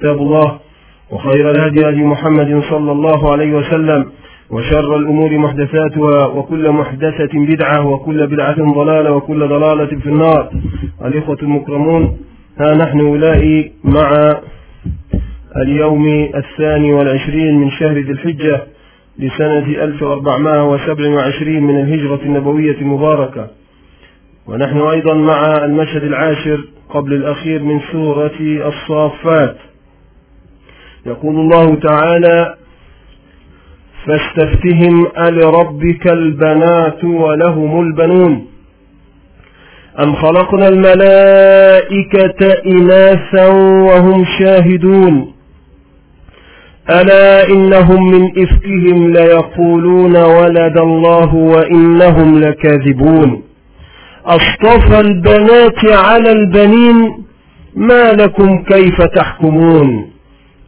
كتاب الله وخير الهدي هدي محمد صلى الله عليه وسلم وشر الأمور محدثاتها وكل محدثة بدعة وكل بدعة ضلالة وكل ضلالة في النار. الإخوة المكرمون ها نحن أولئي مع اليوم الثاني والعشرين من شهر ذي الحجة لسنة 1427 من الهجرة النبوية المباركة. ونحن أيضا مع المشهد العاشر قبل الأخير من سورة الصافات. يقول الله تعالى فاستفتهم ألربك البنات ولهم البنون أم خلقنا الملائكة إناثا وهم شاهدون ألا إنهم من إفكهم ليقولون ولد الله وإنهم لكاذبون أصطفى البنات على البنين ما لكم كيف تحكمون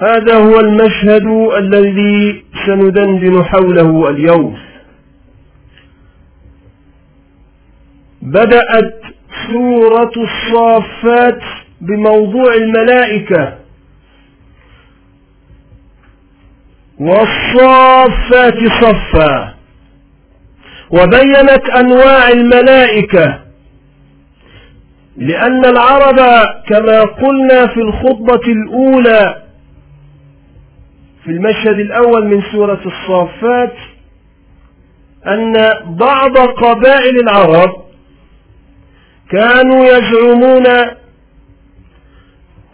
هذا هو المشهد الذي سندندن حوله اليوم. بدأت سورة الصافات بموضوع الملائكة. والصافات صفا. وبينت أنواع الملائكة. لأن العرب كما قلنا في الخطبة الأولى في المشهد الأول من سورة الصافات أن بعض قبائل العرب كانوا يزعمون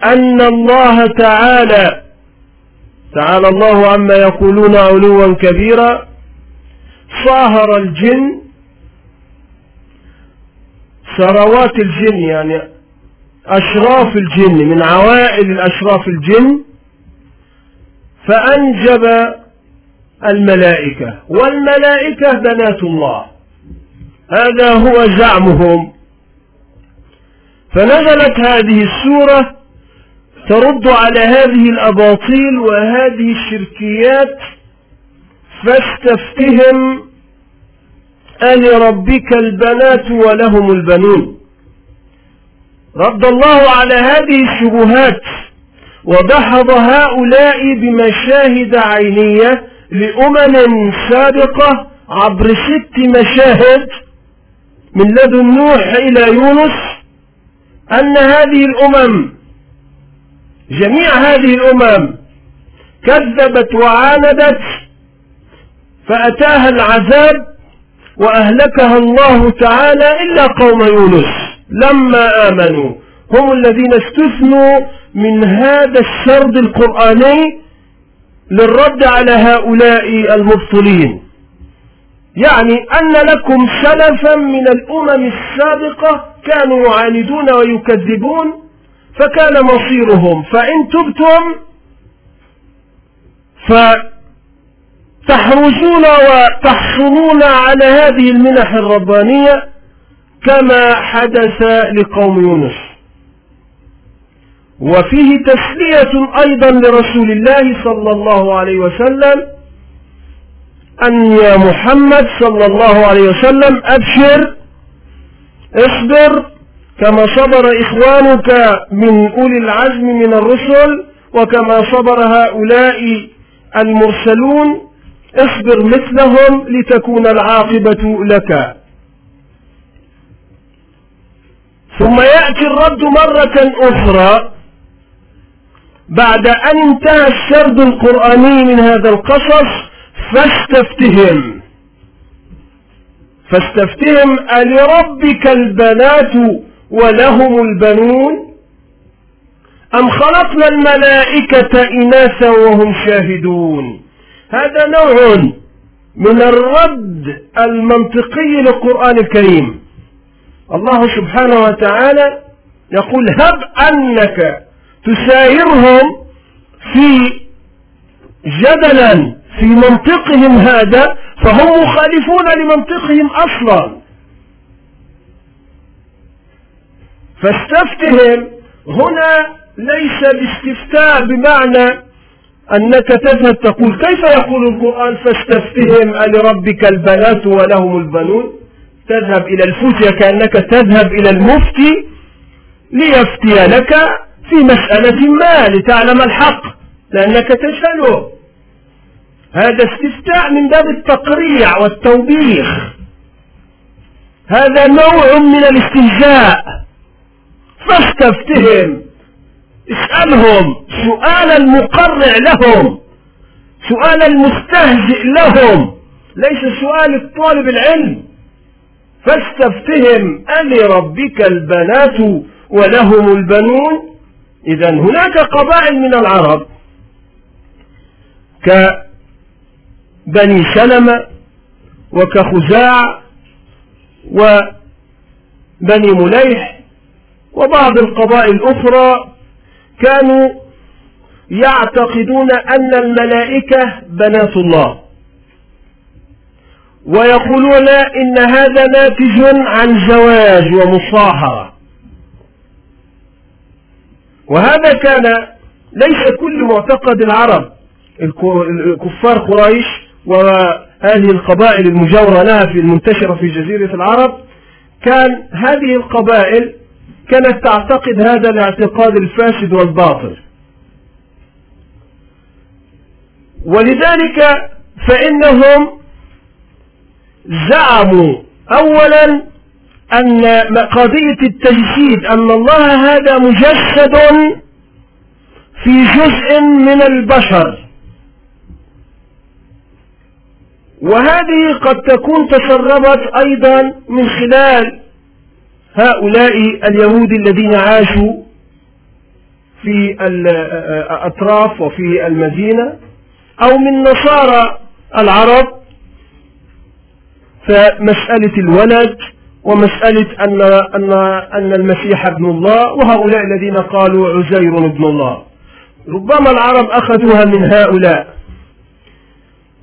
أن الله تعالى تعالى الله عما يقولون علوا كبيرا صاهر الجن ثروات الجن يعني أشراف الجن من عوائل الأشراف الجن فأنجب الملائكة. والملائكة بنات الله. هذا هو زعمهم. فنزلت هذه السورة ترد على هذه الأباطيل وهذه الشركيات. فاستفتهم. ألربك البنات ولهم البنون. رد الله على هذه الشبهات. ودحض هؤلاء بمشاهد عينية لأمم سابقة عبر ست مشاهد من لدن نوح إلى يونس أن هذه الأمم جميع هذه الأمم كذبت وعاندت فأتاها العذاب وأهلكها الله تعالى إلا قوم يونس لما آمنوا. هم الذين استثنوا من هذا السرد القرآني للرد على هؤلاء المبطلين. يعني أن لكم سلفا من الأمم السابقة كانوا يعاندون ويكذبون فكان مصيرهم. فإن تبتم فتحرسون وتحصلون على هذه المنح الربانية كما حدث لقوم يونس. وفيه تسلية أيضا لرسول الله صلى الله عليه وسلم أن يا محمد صلى الله عليه وسلم أبشر اصبر كما صبر إخوانك من أولي العزم من الرسل وكما صبر هؤلاء المرسلون اصبر مثلهم لتكون العاقبة لك. ثم يأتي الرد مرة أخرى بعد أن انتهى السرد القرآني من هذا القصص فاستفتهم. فاستفتهم ألربك البنات ولهم البنون؟ أم خلقنا الملائكة إناثا وهم شاهدون؟ هذا نوع من الرد المنطقي للقرآن الكريم. الله سبحانه وتعالى يقول هب أنك تسايرهم في جدلا في منطقهم هذا فهم مخالفون لمنطقهم أصلا. فاستفتهم هنا ليس باستفتاء بمعنى أنك تذهب تقول كيف يقول القرآن؟ فاستفتهم ألربك البنات ولهم البنون؟ تذهب إلى الفتية كأنك تذهب إلى المفتي ليفتي لك في مسألة ما لتعلم الحق لأنك تسأله هذا استفتاء من باب التقريع والتوبيخ. هذا نوع من الاستهزاء. فاستفتهم اسألهم سؤال المقرع لهم سؤال المستهزئ لهم. ليس سؤال الطالب العلم. فاستفتهم ألربك البنات ولهم البنون؟ إذا هناك قبائل من العرب كبني سلمة وكخزاع وبني مليح وبعض القبائل الأخرى كانوا يعتقدون أن الملائكة بنات الله ويقولون إن هذا ناتج عن زواج ومصاهرة. وهذا كان ليس كل معتقد العرب الكفار قريش وهذه القبائل المجاورة لها في المنتشرة في جزيرة العرب كان هذه القبائل كانت تعتقد هذا الاعتقاد الفاسد والباطل. ولذلك فإنهم زعموا أولا أن قضية التجسيد أن الله هذا مجسد في جزء من البشر. وهذه قد تكون تسربت أيضا من خلال هؤلاء اليهود الذين عاشوا في الأطراف وفي المدينة أو من نصارى العرب. فمسألة الولد ومسألة أن أن أن المسيح ابن الله وهؤلاء الذين قالوا عزير ابن الله. ربما العرب أخذوها من هؤلاء.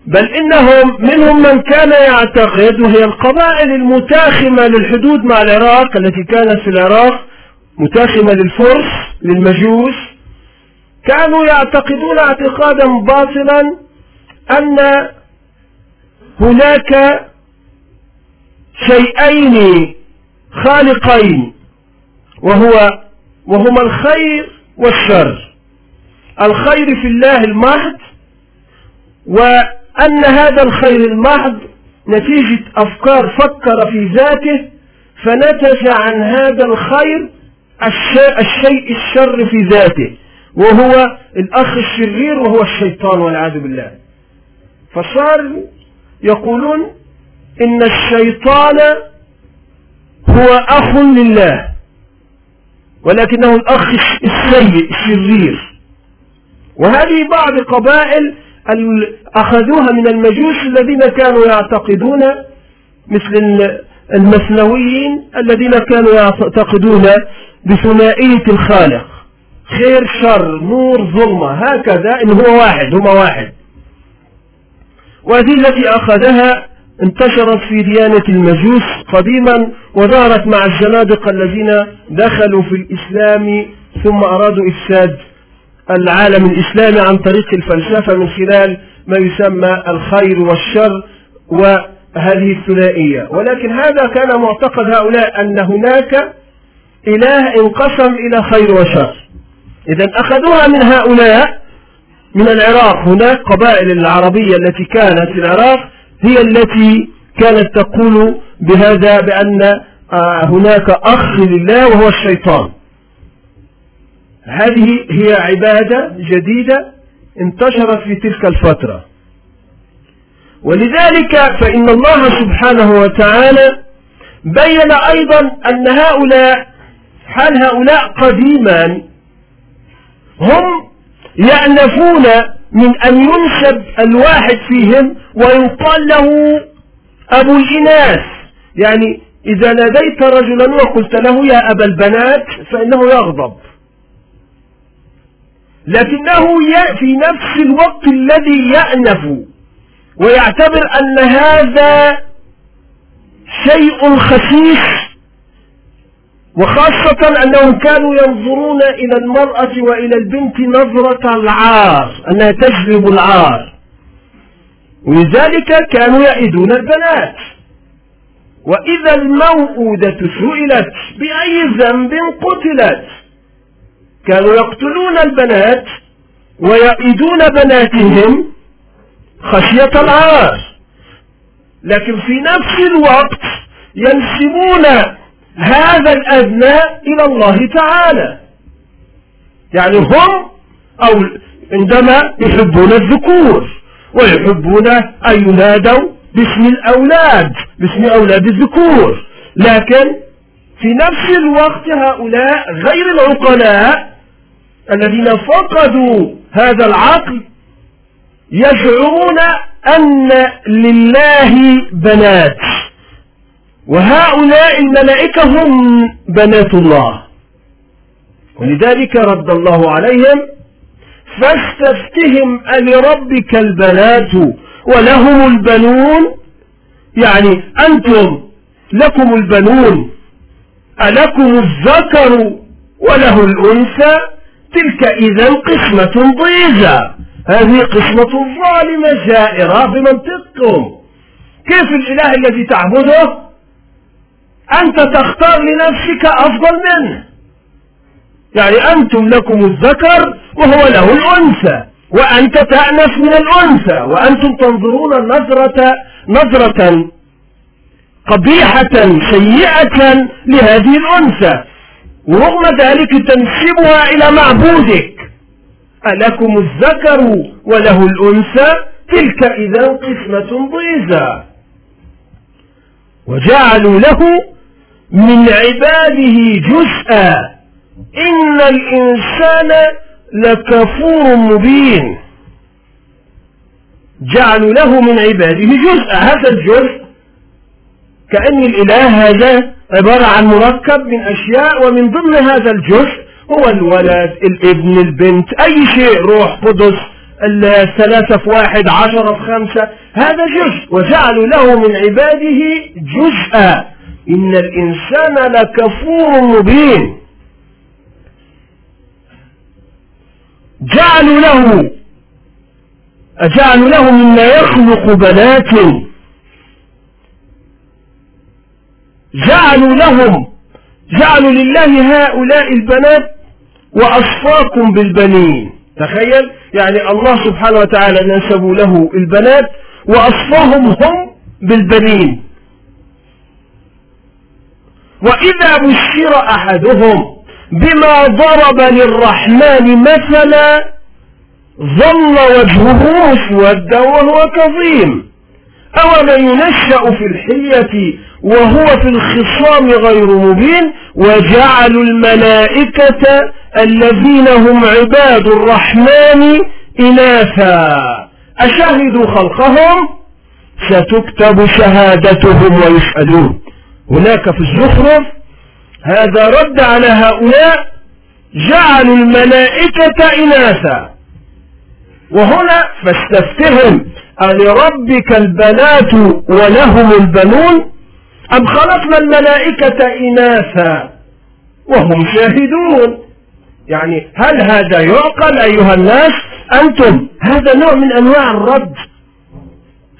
بل إنهم منهم من كان يعتقد وهي القبائل المتاخمة للحدود مع العراق التي كانت في العراق متاخمة للفرس للمجوس. كانوا يعتقدون اعتقادا باطلا أن هناك شيئين خالقين وهو وهما الخير والشر. الخير في الله المحض وأن هذا الخير المحض نتيجة أفكار فكر في ذاته فنتج عن هذا الخير الشيء الشر في ذاته وهو الأخ الشرير وهو الشيطان والعياذ بالله. فصار يقولون إن الشيطان هو أخ لله ولكنه الأخ السيء الشرير. وهذه بعض قبائل أخذوها من المجوس الذين كانوا يعتقدون مثل المثنويين الذين كانوا يعتقدون بثنائية الخالق. خير شر نور ظلمة هكذا إن هو واحد هما واحد. وهذه التي أخذها انتشرت في ديانة المجوس قديما وظهرت مع الزنادقة الذين دخلوا في الإسلام ثم أرادوا إفساد العالم الإسلامي عن طريق الفلسفة من خلال ما يسمى الخير والشر وهذه الثنائية. ولكن هذا كان معتقد هؤلاء أن هناك إله انقسم إلى خير وشر. إذا أخذوها من هؤلاء من العراق. هناك قبائل العربية التي كانت في العراق هي التي كانت تقول بهذا بأن آه، هناك أخ لله وهو الشيطان. هذه هي عبادة جديدة انتشرت في تلك الفترة. ولذلك فإن الله سبحانه وتعالى بين أيضا أن هؤلاء حال هؤلاء قديما؟ هم يأنفون من أن ينسب الواحد فيهم ويقال له أبو الإناث. يعني إذا ناديت رجلا وقلت له يا أبا البنات فإنه يغضب. لكنه في نفس الوقت الذي يأنف ويعتبر أن هذا شيء خسيس وخاصة أنهم كانوا ينظرون إلى المرأة وإلى البنت نظرة العار أنها تجلب العار. ولذلك كانوا يئدون البنات. وإذا الموءودة سئلت بأي ذنب قتلت كانوا يقتلون البنات ويئدون بناتهم خشية العار. لكن في نفس الوقت ينسبون هذا الأدنى إلى الله تعالى. يعني هم أو عندما يحبون الذكور ويحبون أن ينادوا باسم الأولاد باسم أولاد الذكور. لكن في نفس الوقت هؤلاء غير العقلاء الذين فقدوا هذا العقل يشعرون أن لله بنات. وهؤلاء الملائكة هم بنات الله. ولذلك رد الله عليهم فاستفتهم ألربك البنات ولهم البنون. يعني أنتم لكم البنون ألكم الذكر وله الأنثى تلك إذا قسمة ضيزة هذه قسمة ظالمة جائرة بمنطقكم. كيف الإله الذي تعبده؟ أنت تختار لنفسك أفضل منه يعني أنتم لكم الذكر وهو له الأنثى وأنت تأنس من الأنثى وأنتم تنظرون النظرة نظرة قبيحة سيئة لهذه الأنثى. ورغم ذلك تنسبها إلى معبودك. ألكم الذكر وله الأنثى؟ تلك إذا قسمة ضيزى. وجعلوا له من عباده جزءا. إن الإنسان لكفور مبين. جعلوا له من عباده جزءا. هذا الجزء كأن الإله هذا عبارة عن مركب من أشياء ومن ضمن هذا الجزء هو الولد الابن البنت أي شيء روح قدس الثلاثة في واحد عشرة في خمسة. هذا جزء. وجعلوا له من عباده جزءا. إن الإنسان لكفور مبين. جعلوا له أجعلوا له مما يخلق بنات. جعلوا لهم جعلوا لله هؤلاء البنات وأصفاكم بالبنين. تخيل؟ يعني الله سبحانه وتعالى نسبوا له البنات وأصفاهم هم بالبنين. وإذا بشر أحدهم بما ضرب للرحمن مثلا ظل وجهه مسودا وهو كظيم. أومن ينشأ في الحلية وهو في الخصام غير مبين وجعلوا الملائكة الذين هم عباد الرحمن إناثا. أشهدوا خلقهم؟ ستكتب شهادتهم ويسألون. هناك في الزخرف هذا رد على هؤلاء جعلوا الملائكة إناثا. وهنا فاستفتهم ألربك البنات ولهم البنون؟ أم خلقنا الملائكة إناثا وهم شاهدون؟ يعني هل هذا يعقل أيها الناس؟ أنتم هذا نوع من أنواع الرد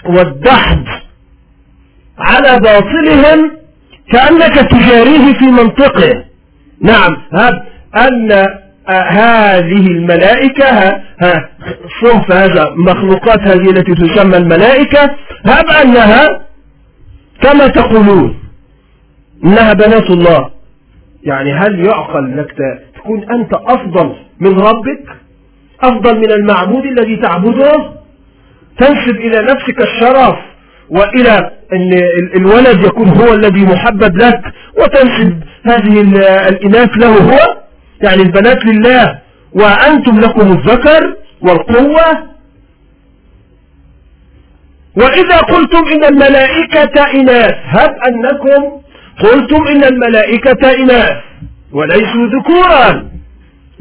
والدحض على باطلهم كأنك تجاريه في منطقه. نعم هب أن هذه الملائكة ها صنف هذا مخلوقات هذه التي تسمى الملائكة هب أنها كما تقولون إنها بنات الله. يعني هل يعقل أنك تكون أنت أفضل من ربك؟ أفضل من المعبود الذي تعبده؟ تنسب إلى نفسك الشرف. وإلى أن الولد يكون هو الذي محبب لك وتنسب هذه الإناث له هو يعني البنات لله وأنتم لكم الذكر والقوة. وإذا قلتم إن الملائكة إناث هب أنكم قلتم إن الملائكة إناث وليسوا ذكورا.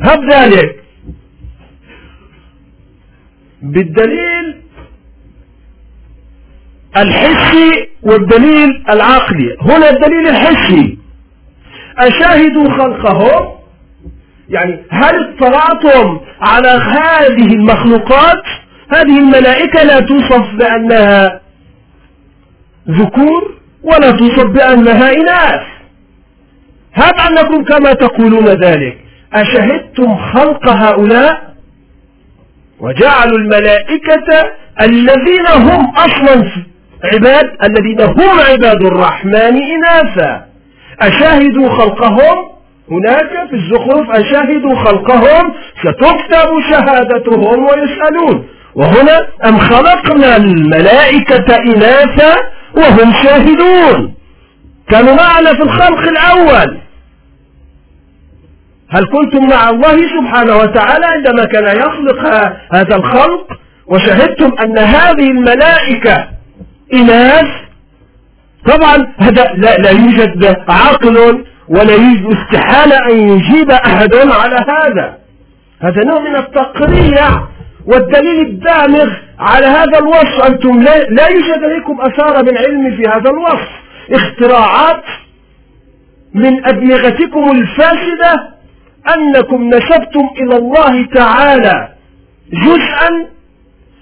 هب ذلك. بالدليل الحسي والدليل العقلي. هنا الدليل الحسي. أشاهدوا خلقهم يعني هل اطلعتم على هذه المخلوقات؟ هذه الملائكة لا توصف بأنها ذكور ولا توصف بأنها إناث. هب أنكم كما تقولون ذلك؟ أشهدتم خلق هؤلاء؟ وجعلوا الملائكة الذين هم أصلا عباد الذين هم عباد الرحمن إناثا. أشاهدوا خلقهم. هناك في الزخرف أشاهدوا خلقهم. ستكتب شهادتهم ويسألون. وهنا أم خلقنا الملائكة إناثا وهم شاهدون. كانوا معنا في الخلق الأول. هل كنتم مع الله سبحانه وتعالى عندما كان يخلق هذا الخلق؟ وشهدتم أن هذه الملائكة إناث. طبعا هذا لا, لا يوجد عقل ولا يوجد استحالة أن يجيب أحد على هذا. هذا نوع من التقريع والدليل الدامغ على هذا الوصف. أنتم لا, لا يوجد لكم أثار من علم في هذا الوصف. اختراعات من أدمغتكم الفاسدة أنكم نسبتم إلى الله تعالى جزءا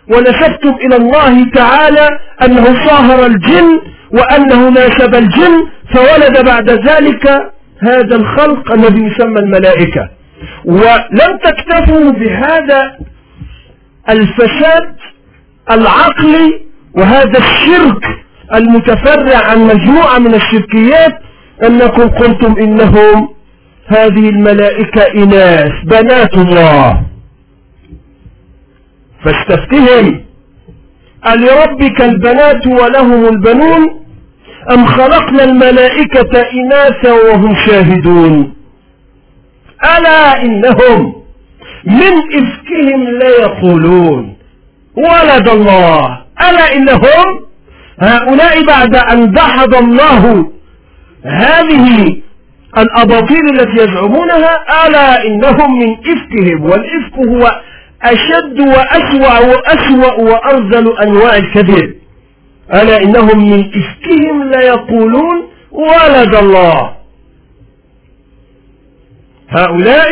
ونسبتم إلى الله تعالى أنه صاهر الجن وأنه ناسب الجن فولد بعد ذلك هذا الخلق الذي يسمى الملائكة. ولم تكتفوا بهذا الفساد العقلي وهذا الشرك المتفرع عن مجموعة من الشركيات أنكم قلتم إنهم هذه الملائكة إناث بنات الله. فاستفتهم. ألربك البنات ولهم البنون؟ أم خلقنا الملائكة إناثا وهم شاهدون؟ ألا إنهم من إفكهم ليقولون. ولد الله. ألا إنهم هؤلاء بعد أن دحض الله هذه الأباطيل التي يزعمونها؟ ألا إنهم من إفكهم. والإفك هو أشد وأسوأ وأسوأ وأرذل أنواع الكذب ألا إنهم من إفكهم ليقولون ولد الله. هؤلاء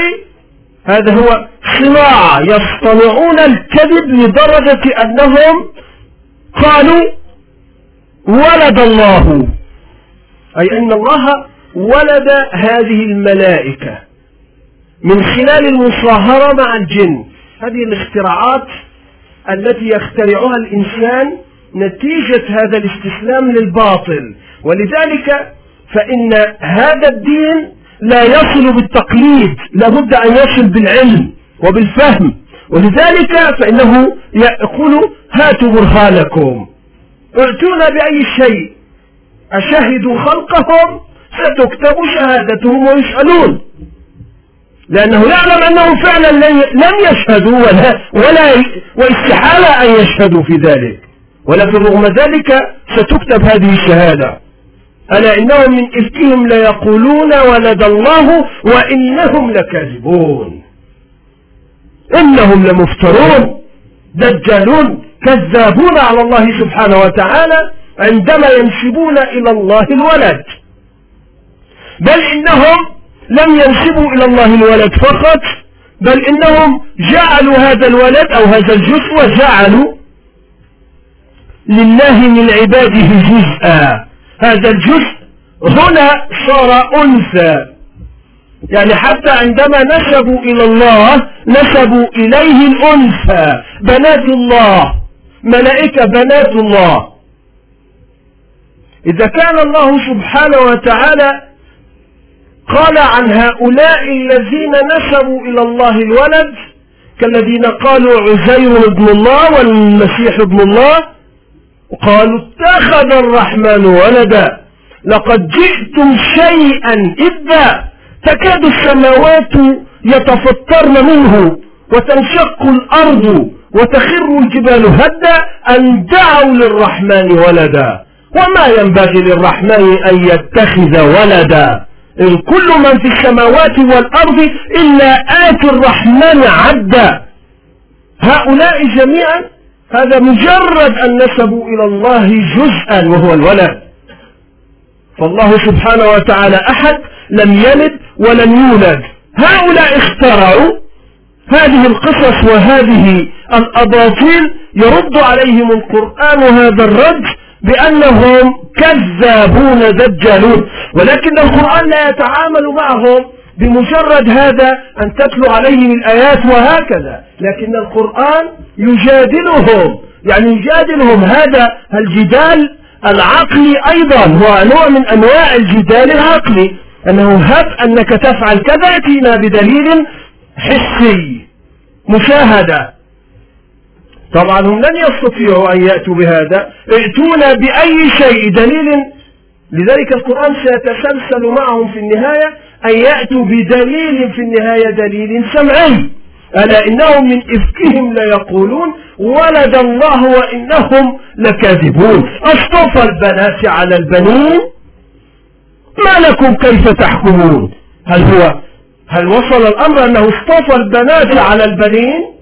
هذا هو صناعة يصطنعون الكذب لدرجة أنهم قالوا ولد الله. أي أن الله ولد هذه الملائكة من خلال المصاهرة مع الجن. هذه الاختراعات التي يخترعها الإنسان نتيجة هذا الاستسلام للباطل. ولذلك فإن هذا الدين لا يصل بالتقليد لابد أن يصل بالعلم وبالفهم. ولذلك فإنه يقول هاتوا برهانكم. ائتونا بأي شيء. أشهدوا خلقهم؟ ستكتب شهادتهم ويسألون. لأنه يعلم أنهم فعلا لم يشهدوا ولا, ولا واستحالة أن يشهدوا في ذلك. ولكن رغم ذلك ستكتب هذه الشهادة. ألا إنهم من إفكهم ليقولون ولد الله وإنهم لكاذبون. إنهم لمفترون دجالون كذابون على الله سبحانه وتعالى عندما ينسبون إلى الله الولد. بل إنهم لم ينسبوا إلى الله الولد فقط بل إنهم جعلوا هذا الولد أو هذا الجزء وجعلوا لله من عباده جزءا. هذا الجزء هنا صار أنثى. يعني حتى عندما نسبوا إلى الله نسبوا إليه الأنثى. بنات الله ملائكة بنات الله. إذا كان الله سبحانه وتعالى قال عن هؤلاء الذين نسبوا إلى الله الولد كالذين قالوا عزير ابن الله والمسيح ابن الله وقالوا اتخذ الرحمن ولدا لقد جئتم شيئا إذا تكاد السماوات يتفطرن منه وتنشق الأرض وتخر الجبال هدا أن دعوا للرحمن ولدا وما ينبغي للرحمن أن يتخذ ولدا. كل من في السماوات والأرض إلا آتي الرحمن عدا هؤلاء جميعا هذا مجرد أن نسبوا إلى الله جزءا وهو الولد. فالله سبحانه وتعالى أحد لم يلد ولم يولد. هؤلاء اخترعوا هذه القصص وهذه الأباطيل يرد عليهم القرآن هذا الرد بأنهم كذابون دجالون ولكن القرآن لا يتعامل معهم بمجرد هذا أن تتلو عليهم الآيات وهكذا. لكن القرآن يجادلهم يعني يجادلهم هذا الجدال العقلي أيضا. هو نوع من أنواع الجدال العقلي. أنه هب أنك تفعل كذا ائتنا بدليل حسي مشاهدة. طبعا هم لن يستطيعوا أن يأتوا بهذا. ائتونا بأي شيء؟ دليل. لذلك القرآن سيتسلسل معهم في النهاية أن يأتوا بدليل في النهاية دليل سمعي. ألا إنهم من إفكهم ليقولون ولد الله وإنهم لكاذبون. أصطفى البنات على البنين. ما لكم كيف تحكمون؟ هل هو هل وصل الأمر أنه اصطفى البنات على البنين؟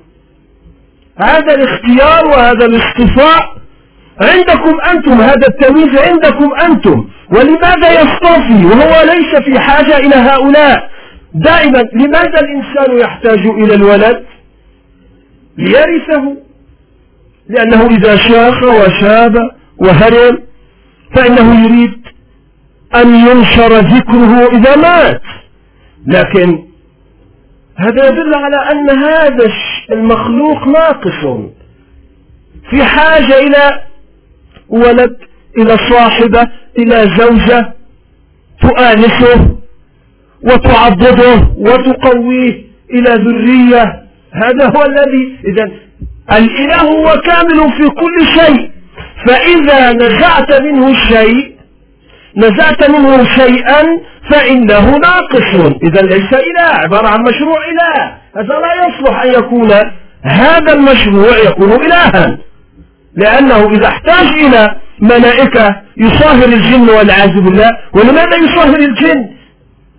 هذا الاختيار وهذا الاصطفاء عندكم أنتم هذا التمييز عندكم أنتم. ولماذا يصطفي وهو ليس في حاجة إلى هؤلاء؟ دائما لماذا الإنسان يحتاج إلى الولد؟ ليرثه. لأنه إذا شاخ وشاب وهرم فإنه يريد أن ينشر ذكره إذا مات. لكن هذا يدل على أن هذا المخلوق ناقص. في حاجة إلى ولد إلى صاحبة إلى زوجة تؤانسه وتعضده وتقويه إلى ذرية. هذا هو الذي إذا الإله هو كامل في كل شيء. فإذا نزعت منه الشيء نزعت منه شيئا فإنه ناقص. إذا ليس إله عبارة عن مشروع إله هذا لا يصلح أن يكون هذا المشروع يكون إلها. لأنه إذا احتاج إلى ملائكة يصاهر الجن والعياذ بالله. ولماذا يصاهر الجن؟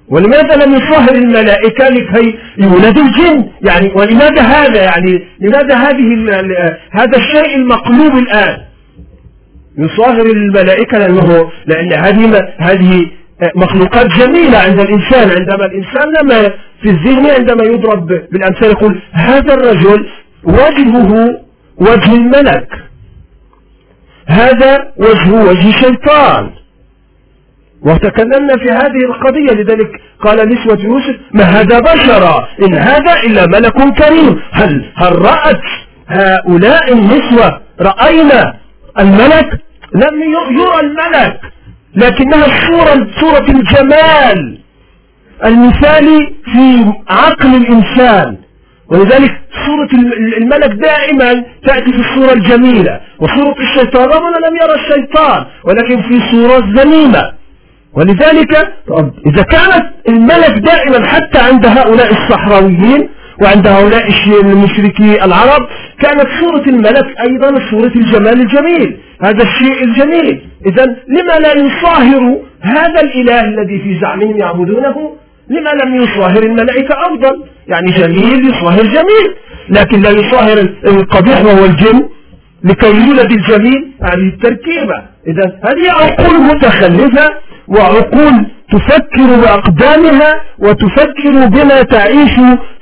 ولماذا لم يصاهر الملائكة لكي يولد الجن؟ يعني ولماذا هذا؟ يعني لماذا هذه هذا الشيء المقلوب الآن؟ يصاهر الملائكة لأنه لأن هذه هذه مخلوقات جميلة عند الإنسان عندما الإنسان لما في الذهن عندما يضرب بالأمثال يقول هذا الرجل وجهه وجه الملك هذا وجه وجه شيطان وتكلمنا في هذه القضية لذلك قال نسوة يوسف ما هذا بشرا إن هذا إلا ملك كريم. هل, هل رأت هؤلاء النسوة؟ رأينا الملك؟ لم يرى الملك. لكنها الصورة صورة الجمال المثالي في عقل الإنسان. ولذلك صورة الملك دائما تأتي في الصورة الجميلة. وصورة الشيطان ربنا لم يرى الشيطان ولكن في صورة ذميمة ولذلك إذا كانت الملك دائما حتى عند هؤلاء الصحراويين وعند هؤلاء المشركي العرب كانت صورة الملك أيضا صورة الجمال الجميل. هذا الشيء الجميل. إذا لما لا يصاهر هذا الإله الذي في زعمهم يعبدونه؟ لما لم يصاهر الملائكة أفضل يعني جميل يصاهر جميل. لكن لا يصاهر القبيح وهو الجن لكي يولد الجميل. هذه التركيبة. إذا هذه عقول متخلفة وعقول تفكر بأقدامها وتفكر بما تعيش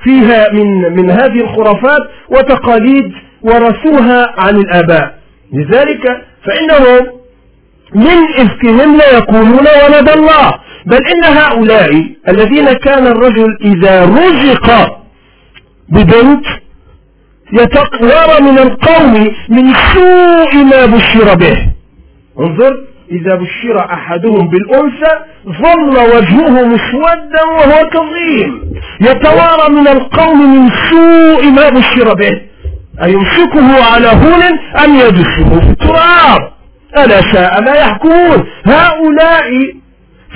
فيها من, من هذه الخرافات وتقاليد ورثوها عن الآباء. لذلك فإنهم من إفكهم لا يقولون ولد الله. بل إن هؤلاء الذين كان الرجل إذا رزق ببنت يتقوار من القوم من سوء ما بشر به. انظر إذا بشر أحدهم بالأنثى ظل وجهه مسودا وهو كظيم. يتوارى من القوم من سوء ما بشر به. أيمسكه على هون أم يدسه في التراب؟ ألا ساء ما يحكمون. هؤلاء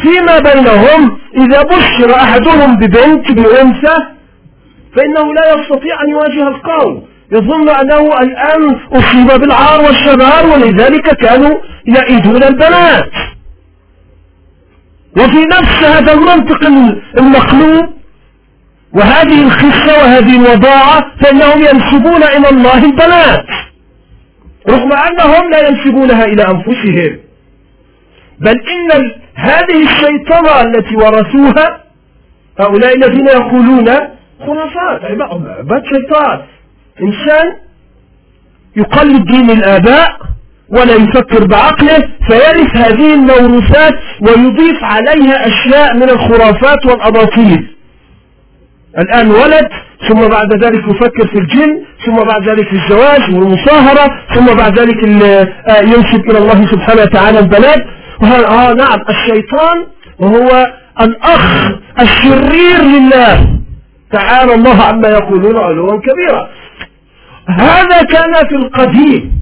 فيما بينهم إذا بشر أحدهم ببنت بأنثى فإنه لا يستطيع أن يواجه القوم. يظن أنه الآن أصيب بالعار والشبار ولذلك كانوا يئدون البنات. وفي نفس هذا المنطق المقلوب وهذه الخصة وهذه الوضاعة فإنهم ينسبون إلى الله البنات. رغم أنهم لا ينسبونها إلى أنفسهم. بل إن هذه الشيطنة التي ورثوها هؤلاء الذين يقولون خرافات عباد شيطان. إنسان يقلد دين الآباء ولا يفكر بعقله فيرث هذه الموروثات ويضيف عليها أشياء من الخرافات والأباطيل. الآن ولد ثم بعد ذلك يفكر في الجن ثم بعد ذلك في الزواج والمصاهرة ثم بعد ذلك آه، ينسب إلى الله سبحانه وتعالى البنات آه نعم الشيطان وهو الأخ الشرير لله. تعالى الله عما يقولون علوا كبيرا. هذا كان في القديم.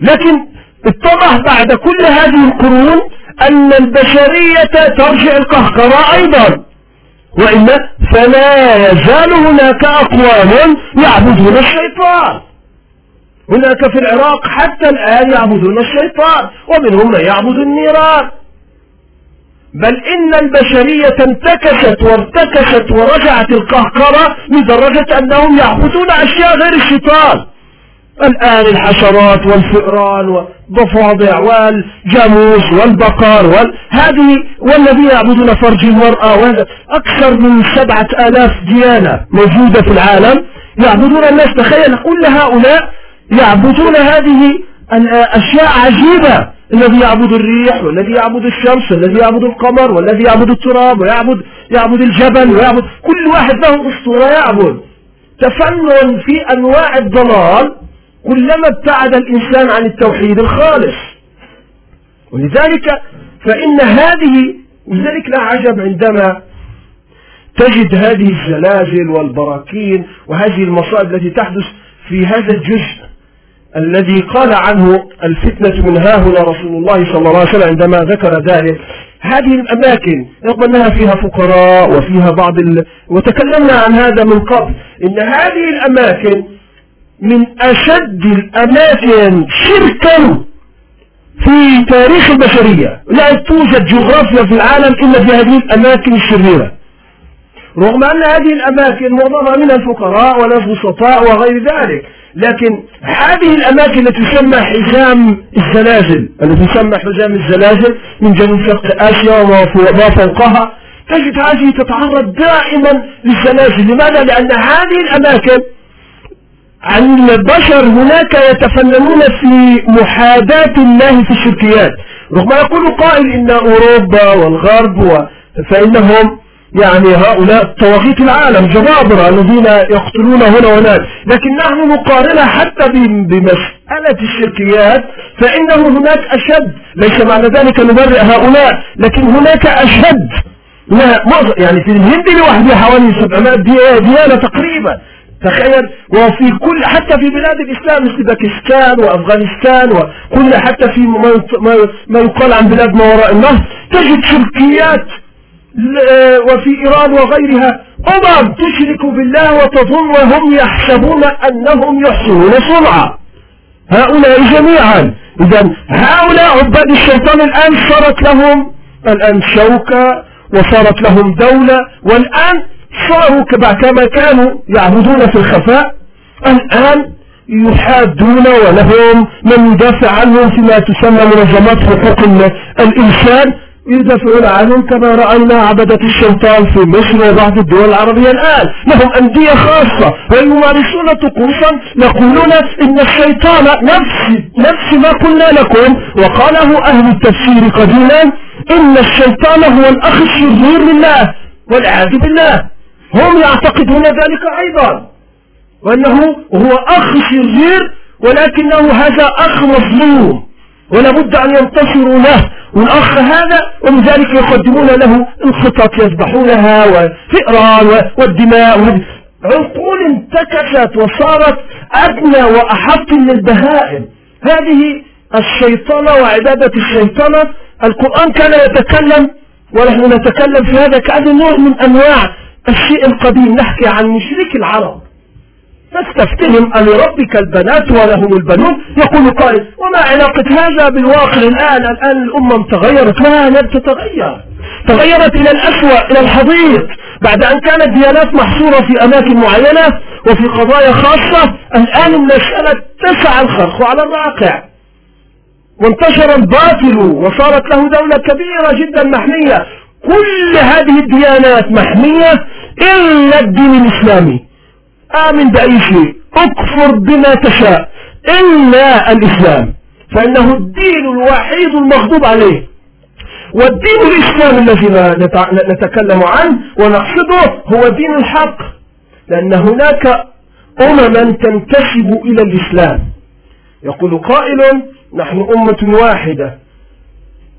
لكن اتضح بعد كل هذه القرون أن البشرية ترجع القهقراء أيضا. وإلا فلا يزال هناك أقوام يعبدون الشيطان. هناك في العراق حتى الآن يعبدون الشيطان ومنهم من يعبد النيران. بل إن البشرية انتكست وارتكست ورجعت القهقرة لدرجة أنهم يعبدون أشياء غير الشيطان. الآن الحشرات والفئران والضفادع والجاموس والبقر وال... هذه والذين يعبدون فرج المرأة أكثر من سبعة آلاف ديانة موجودة في العالم يعبدون الناس. تخيل كل هؤلاء يعبدون هذه الأشياء عجيبة. الذي يعبد الريح والذي يعبد الشمس والذي يعبد القمر والذي يعبد التراب ويعبد يعبد الجبل ويعبد كل واحد له أسطورة يعبد. تفنن في أنواع الضلال كلما ابتعد الإنسان عن التوحيد الخالص. ولذلك فإن هذه ولذلك لا عجب عندما تجد هذه الزلازل والبراكين وهذه المصائب التي تحدث في هذا الجزء. الذي قال عنه الفتنة من ها هنا رسول الله صلى الله عليه وسلم عندما ذكر ذلك. هذه الأماكن رغم أنها فيها فقراء وفيها بعض ال... وتكلمنا عن هذا من قبل. إن هذه الأماكن من أشد الأماكن شركا في تاريخ البشرية. لا توجد جغرافيا في العالم إلا في هذه الأماكن الشريرة. رغم أن هذه الأماكن معظمها من الفقراء والبسطاء وغير ذلك لكن هذه الأماكن التي تسمى حزام الزلازل التي تسمى حزام الزلازل من جنوب شرق آسيا وما فوقها تجد هذه تتعرض دائما للزلازل لماذا؟ لأن هذه الأماكن البشر هناك يتفننون في محاذاة الله في الشركيات رغم يقول قائل إن أوروبا والغرب فإنهم يعني هؤلاء طواغيت العالم جبابرة الذين يقتلون هنا وهناك. لكن نحن نقارنها حتى بمسألة الشركيات فإنه هناك أشد. ليس معنى ذلك نبرئ هؤلاء لكن هناك أشد. يعني في الهند لوحدها حوالي 700 ديانة تقريبا. تخيل. وفي كل حتى في بلاد الإسلام مثل باكستان وأفغانستان وكل حتى في ما يقال عن بلاد ما وراء النهر تجد شركيات وفي إيران وغيرها أمم تشرك بالله وتظن وهم يحسبون أنهم يحسنون صنعا. هؤلاء جميعا. إذا هؤلاء عباد الشيطان الآن صارت لهم الآن شوكة وصارت لهم دولة والآن صاروا كما كانوا يعبدون في الخفاء. الآن يحادون ولهم من يدافع عنهم فيما تسمى منظمات حقوق الإنسان. يدافعون عنهم كما رأينا عبدة الشيطان في مصر وبعض الدول العربية الآن. لهم أندية خاصة ويمارسون طقوسا يقولون إن الشيطان نفس نفس ما قلنا لكم. وقاله أهل التفسير قديما إن الشيطان هو الأخ الشرير لله والعياذ بالله. هم يعتقدون ذلك أيضا. وأنه هو أخ شرير ولكنه هذا أخ مظلوم. ولابد أن ينتصروا له. والأخ هذا ولذلك يقدمون له الخطط يذبحونها وفئران والدماء عقول انتكست وصارت أدنى وأحط للبهائم. هذه الشيطنة وعبادة الشيطنة القرآن كان يتكلم ونحن نتكلم في هذا كأنه نوع من أنواع الشيء القديم. نحكي عن مشرك العرب. فاستفتهم ألربك البنات ولهم البنون؟ يقول قائل وما علاقة هذا بالواقع الآن؟ الآن الأمم تغيرت لا لم تتغير. تغيرت إلى الأسوأ إلى الحضيض. بعد أن كانت ديانات محصورة في أماكن معينة وفي قضايا خاصة الآن المسألة تسع الخرق على الواقع. وانتشر الباطل وصارت له دولة كبيرة جدا محمية. كل هذه الديانات محمية إلا الدين الإسلامي. آمن بأي شيء. اكفر بما تشاء. إلا الإسلام. فإنه الدين الوحيد المغضوب عليه. والدين الإسلام الذي نتكلم عنه ونقصده هو دين الحق. لأن هناك أمما تنتسب إلى الإسلام. يقول قائل نحن أمة واحدة.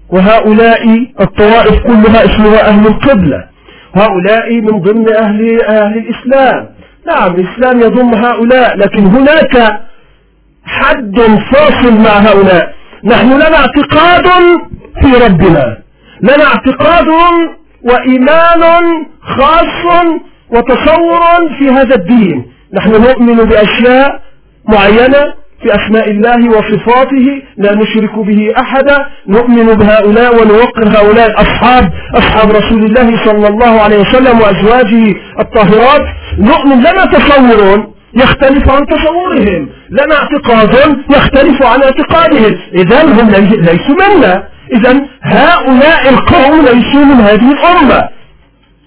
وهؤلاء الطوائف كلها اسمها أهل القبلة. هؤلاء من ضمن أهل, أهل الإسلام. نعم الإسلام يضم هؤلاء لكن هناك حد فاصل مع هؤلاء. نحن لنا اعتقاد في ربنا. لنا اعتقاد وإيمان خاص وتصور في هذا الدين. نحن نؤمن بأشياء معينة في أسماء الله وصفاته لا نشرك به أحدا نؤمن بهؤلاء ونوقر هؤلاء أصحاب أصحاب رسول الله صلى الله عليه وسلم وأزواجه الطاهرات. نؤمن لنا تصور يختلف عن تصورهم لنا اعتقاد يختلف عن اعتقادهم. إذا هم ليسوا منا. إذا هؤلاء القوم ليسوا من هذه الأمة.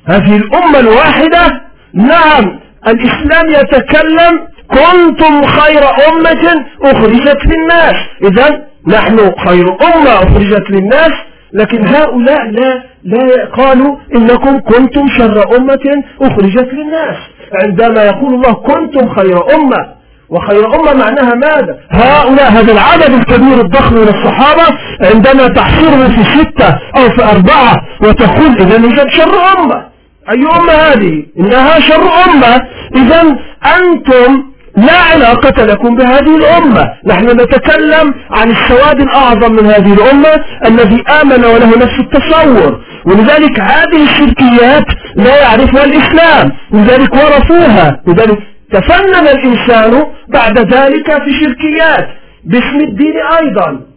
هذه الأمة الواحدة. نعم الإسلام يتكلم كنتم خير أمة أخرجت للناس. إذا نحن خير أمة أخرجت للناس. لكن هؤلاء لا لا قالوا إنكم كنتم شر أمة أخرجت للناس. عندما يقول الله كنتم خير أمة. وخير أمة معناها ماذا؟ هؤلاء هذا العدد الكبير الضخم من الصحابة عندما تحصره في ستة أو في أربعة وتقول إذا إذا شر أمة. أي أمة هذه؟ إنها شر أمة. إذا أنتم لا علاقة لكم بهذه الأمة. نحن نتكلم عن السواد الأعظم من هذه الأمة الذي آمن وله نفس التصور. ولذلك هذه الشركيات لا يعرفها الإسلام. لذلك ورثوها. لذلك تفنن الإنسان بعد ذلك في شركيات. باسم الدين أيضا.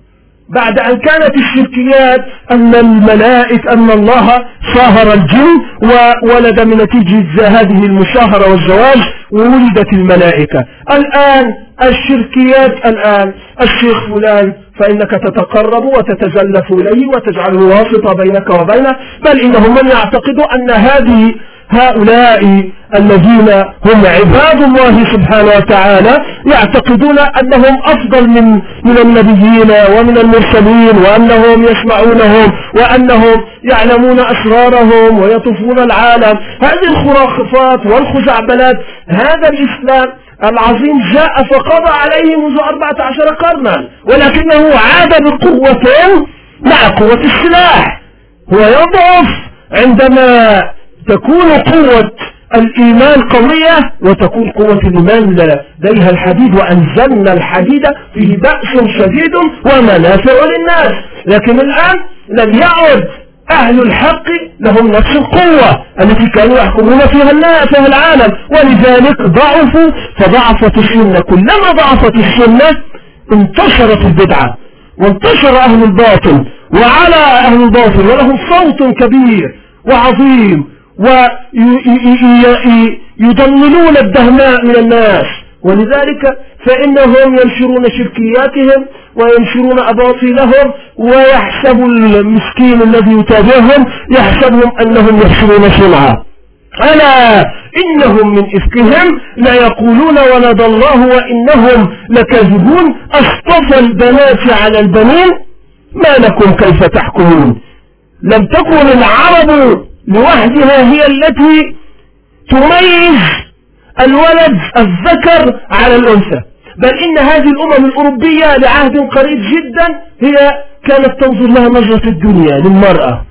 بعد أن كانت الشركيات أن الملائك أن الله صاهر الجن وولد من نتيجة هذه المشاهرة والزواج وولدت الملائكة. الآن الشركيات الآن الشيخ فلان فإنك تتقرب وتتزلف إليه وتجعله واسطة بينك وبينه بل إنهم من يعتقدوا أن هذه هؤلاء الذين هم عباد الله سبحانه وتعالى يعتقدون أنهم أفضل من من النبيين ومن المرسلين وأنهم يسمعونهم وأنهم يعلمون أسرارهم ويطوفون العالم. هذه الخرافات والخزعبلات هذا الإسلام العظيم جاء فقضى عليه منذ أربعة عشر قرنا ولكنه عاد بقوة مع قوة السلاح. هو يضعف عندما تكون قوة الإيمان قوية وتكون قوة الإيمان لديها الحديد وأنزلنا الحديد فيه بأس شديد ومنافع للناس. لكن الآن لم يعد أهل الحق لهم نفس القوة التي كانوا يحكمون فيها فيها العالم. ولذلك ضعفوا فضعفت السنة كلما ضعفت السنة انتشرت البدعة وانتشر أهل الباطل وعلى أهل الباطل ولهم صوت كبير وعظيم. ويضللون الدهماء من الناس. ولذلك فإنهم ينشرون شركياتهم وينشرون أباطيلهم ويحسب المسكين الذي يتابعهم يحسبهم أنهم يحسنون صنعا. ألا إنهم من إفكهم لا يقولون ولد الله وإنهم لكاذبون. أصطفى البنات على البنين. ما لكم كيف تحكمون؟ لم تكن العرب لوحدها هي التي تميز الولد الذكر على الأنثى. بل إن هذه الأمم الأوروبية لعهد قريب جدا هي كانت تنظر لها نظرة الدنيا للمرأة.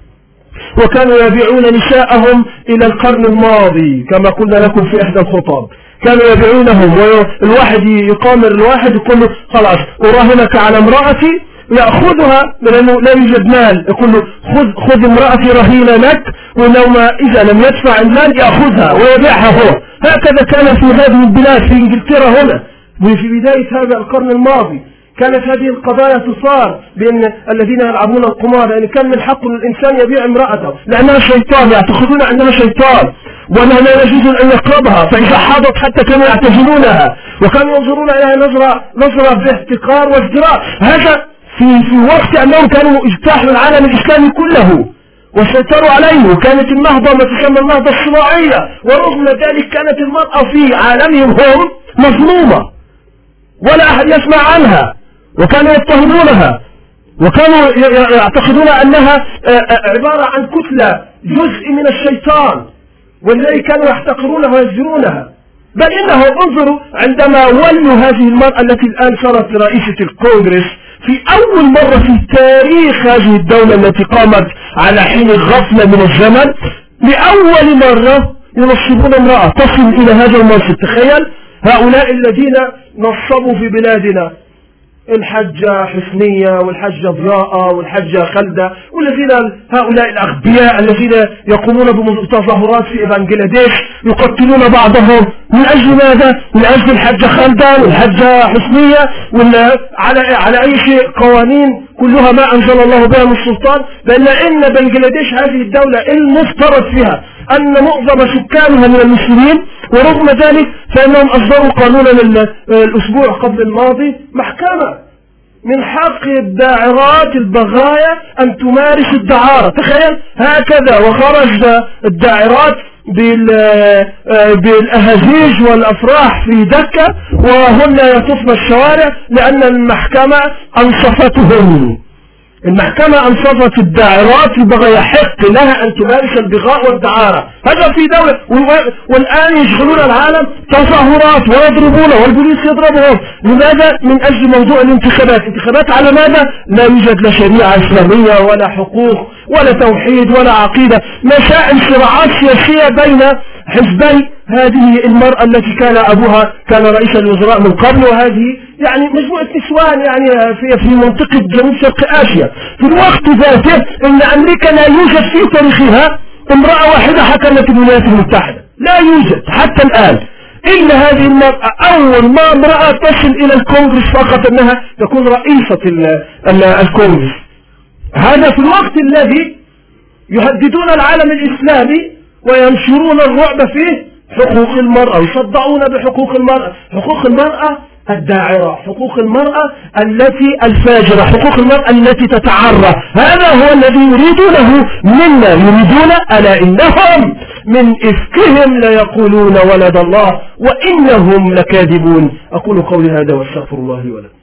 وكانوا يبيعون نساءهم إلى القرن الماضي كما قلنا لكم في إحدى الخطاب. كانوا يبيعونهم والواحد يقامر الواحد يقول له خلاص أراهنك على امرأتي يأخذها لأنه لا يوجد مال يقول له خذ, خذ امرأتي رهينة لك ولو ما إذا لم يدفع المال يأخذها ويبيعها هو. هكذا كان في هذه البلاد في إنجلترا هنا. وفي بداية هذا القرن الماضي كانت هذه القضايا تصار بين الذين يلعبون القمار يعني كان من حق الإنسان يبيع امرأته. لأنها شيطان يعتقدون أنها شيطان وأنها لا يجوز أن يقربها فإذا حاضت حتى كانوا يعتزلونها وكانوا ينظرون إليها نظرة نظرة باحتقار وازدراء. هذا في في وقت أنهم كانوا اجتاحوا العالم الإسلامي كله وسيطروا عليه وكانت النهضة ما تسمى النهضة الصناعية ورغم ذلك كانت المرأة في عالمهم هم مظلومة ولا أحد يسمع عنها وكانوا يضطهدونها وكانوا يعتقدون أنها عبارة عن كتلة جزء من الشيطان ولذلك كانوا يحتقرونها ويزجرونها بل إنه انظروا عندما ولوا هذه المرأة التي الآن صارت رئيسة الكونغرس في أول مرة في تاريخ هذه الدولة التي قامت على حين غفلة من الزمن لأول مرة ينصبون امرأة تصل إلى هذا المنصب. تخيل هؤلاء الذين نصبوا في بلادنا. الحجة حسنية والحجة ضياء والحجة خلدة والذين هؤلاء الأغبياء الذين يقومون بتظاهرات في بنجلاديش يقتلون بعضهم من أجل ماذا؟ من أجل الحجة خلدة والحجة حسنية ولا على على أي شيء قوانين كلها ما أنزل الله بها من السلطان بل إن بنجلاديش هذه الدولة المفترض فيها أن معظم سكانها من المسلمين ورغم ذلك فإنهم أصدروا قانونا الأسبوع قبل الماضي محكمة من حق الداعرات البغايا أن تمارس الدعارة. تخيل هكذا وخرج الداعرات بالأهازيج والأفراح في دكة وهن يطفن الشوارع لأن المحكمة أنصفتهم. المحكمة أنصفت الداعرات يبغى يحق لها أن تمارس البغاء والدعارة هذا في دولة والآن يشغلون العالم تظاهرات ويضربون والبوليس يضربهم لماذا؟ من أجل موضوع الانتخابات انتخابات على ماذا؟ لا يوجد لا شريعة إسلامية ولا حقوق ولا توحيد ولا عقيدة مسائل صراعات سياسية بين حزبي هذه المرأة التي كان أبوها كان رئيس الوزراء من قبل وهذه يعني مجموعة نسوان يعني في في منطقة جنوب شرق آسيا. في الوقت ذاته إن أمريكا لا يوجد في تاريخها امرأة واحدة حكمت الولايات المتحدة. لا يوجد حتى الآن. إلا هذه المرأة أول ما امرأة تصل إلى الكونغرس فقط أنها تكون رئيسة الكونغرس. هذا في الوقت الذي يهددون العالم الإسلامي وينشرون الرعب فيه حقوق المرأة يصدعون بحقوق المرأة. حقوق المرأة الداعرة حقوق المرأة التي الفاجرة حقوق المرأة التي تتعرى. هذا هو الذي يريدونه منا يريدون ألا إنهم من إفكهم ليقولون ولد الله وإنهم لكاذبون. أقول قولي هذا وأستغفر الله لي ولكم.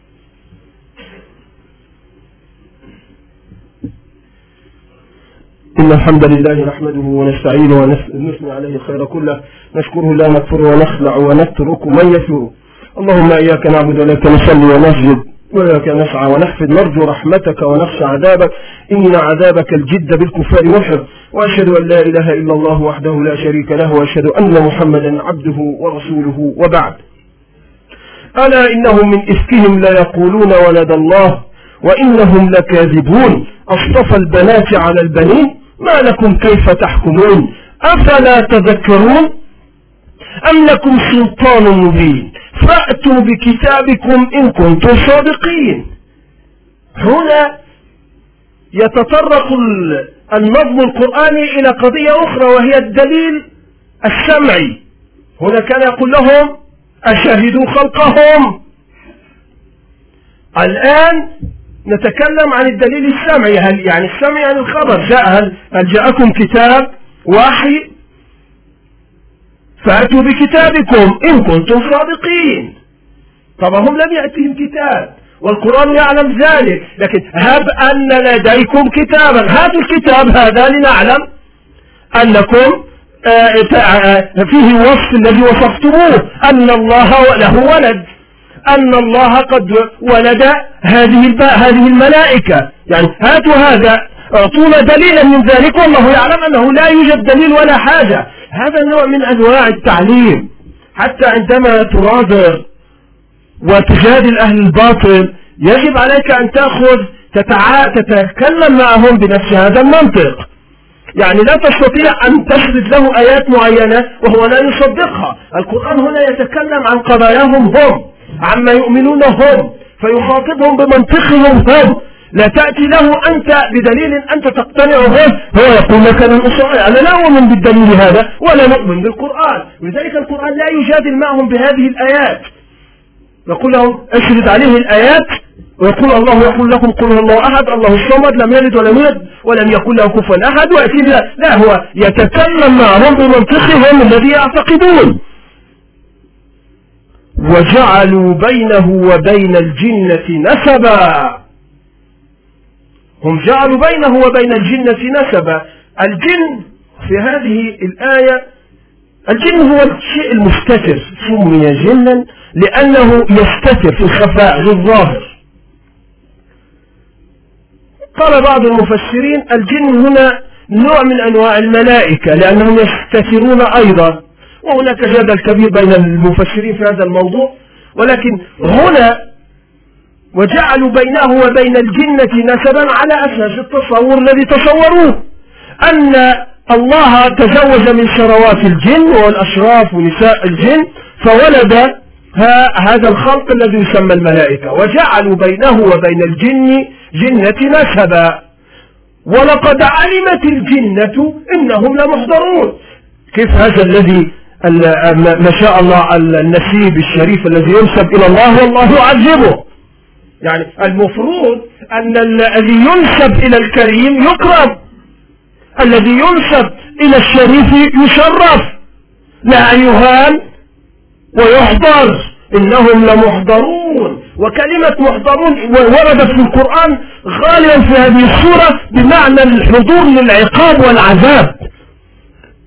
إن الحمد لله نحمده ونستعينه ونثني عليه الخير كله. نشكره لا نكفر ونخلع ونترك من يسر اللهم إياك نعبد ولك نصلي ونسجد وإياك نسعى ونحفظ. نرجو رحمتك ونخشى عذابك. إن عذابك الجد بالكفار محر وأشهد أن لا إله إلا الله وحده لا شريك له وأشهد أن محمدا عبده ورسوله وبعد. ألا إنهم من إفكهم لا يقولون ولد الله وإنهم لكاذبون. أصطفى البنات على البنين. ما لكم كيف تحكمون؟ أفلا تذكرون أم لكم سلطان مبين؟ فأتوا بكتابكم إن كنتم صادقين. هنا يتطرق النظم القرآني إلى قضية أخرى وهي الدليل السمعي. هنا كان يقول لهم أشهدوا خلقهم. الآن نتكلم عن الدليل السمعي. هل يعني السمع يعني الخبر؟ جاء هل, هل جاءكم كتاب وحي فأتوا بكتابكم إن كنتم صادقين. طبعا هم لم يأتهم كتاب والقرآن يعلم ذلك لكن هب أن لديكم كتابا. هذا الكتاب هذا لنعلم أنكم آه، آه، فيه وصف الذي وصفتموه. أن الله له ولد. أن الله قد ولد هذه هذه الملائكة. يعني هاتوا هذا أعطونا دليلا من ذلك والله يعلم أنه لا يوجد دليل ولا حاجة. هذا نوع من أنواع التعليم. حتى عندما تناظر وتجادل أهل الباطل يجب عليك أن تأخذ تتع... تتكلم معهم بنفس هذا المنطق. يعني لا تستطيع أن تسرد له آيات معينة وهو لا يصدقها. القرآن هنا يتكلم عن قضاياهم هم عما يؤمنون هم فيخاطبهم بمنطقهم هم. لا تأتي له أنت بدليل أنت تقتنع به هو يقول لك أنا أنا لا أؤمن بالدليل هذا ولا نؤمن بالقرآن. ولذلك القرآن لا يجادل معهم بهذه الآيات. يقول لهم أشرد عليه الآيات. ويقول الله يقول لكم قل الله أحد الله الصمد لم يلد ولم يولد ولم يكن له كفوا أحد ويأتي لا, لا هو يتكلم معهم بمنطقهم الذي يعتقدون. وجعلوا بينه وبين الجنة نسبا. هم جعلوا بينه وبين الجنة نسبا. الجن في هذه الآية الجن هو الشيء المستتر. سمي جنا؟ لأنه يستتر في الخفاء للظاهر قال بعض المفسرين الجن هنا نوع من أنواع الملائكة لأنهم يستترون أيضا. وهناك جدل كبير بين المفسرين في هذا الموضوع. ولكن هنا وجعلوا بينه وبين الجنة نسبا على أساس التصور الذي تصوروه. أن الله تزوج من شروات الجن والأشراف ونساء الجن فولد هذا الخلق الذي يسمى الملائكة. وجعلوا بينه وبين الجن جنة نسبا. ولقد علمت الجنة إنهم لمحضرون. كيف هذا الذي ما شاء الله النسيب الشريف الذي ينسب إلى الله والله يعذبه يعني المفروض أن الذي ينسب إلى الكريم يكرم. الذي ينسب إلى الشريف يشرف. لا يهان ويحضر. إنهم لمحضرون. وكلمة محضرون وردت في القرآن غالبا في هذه السورة بمعنى الحضور للعقاب والعذاب.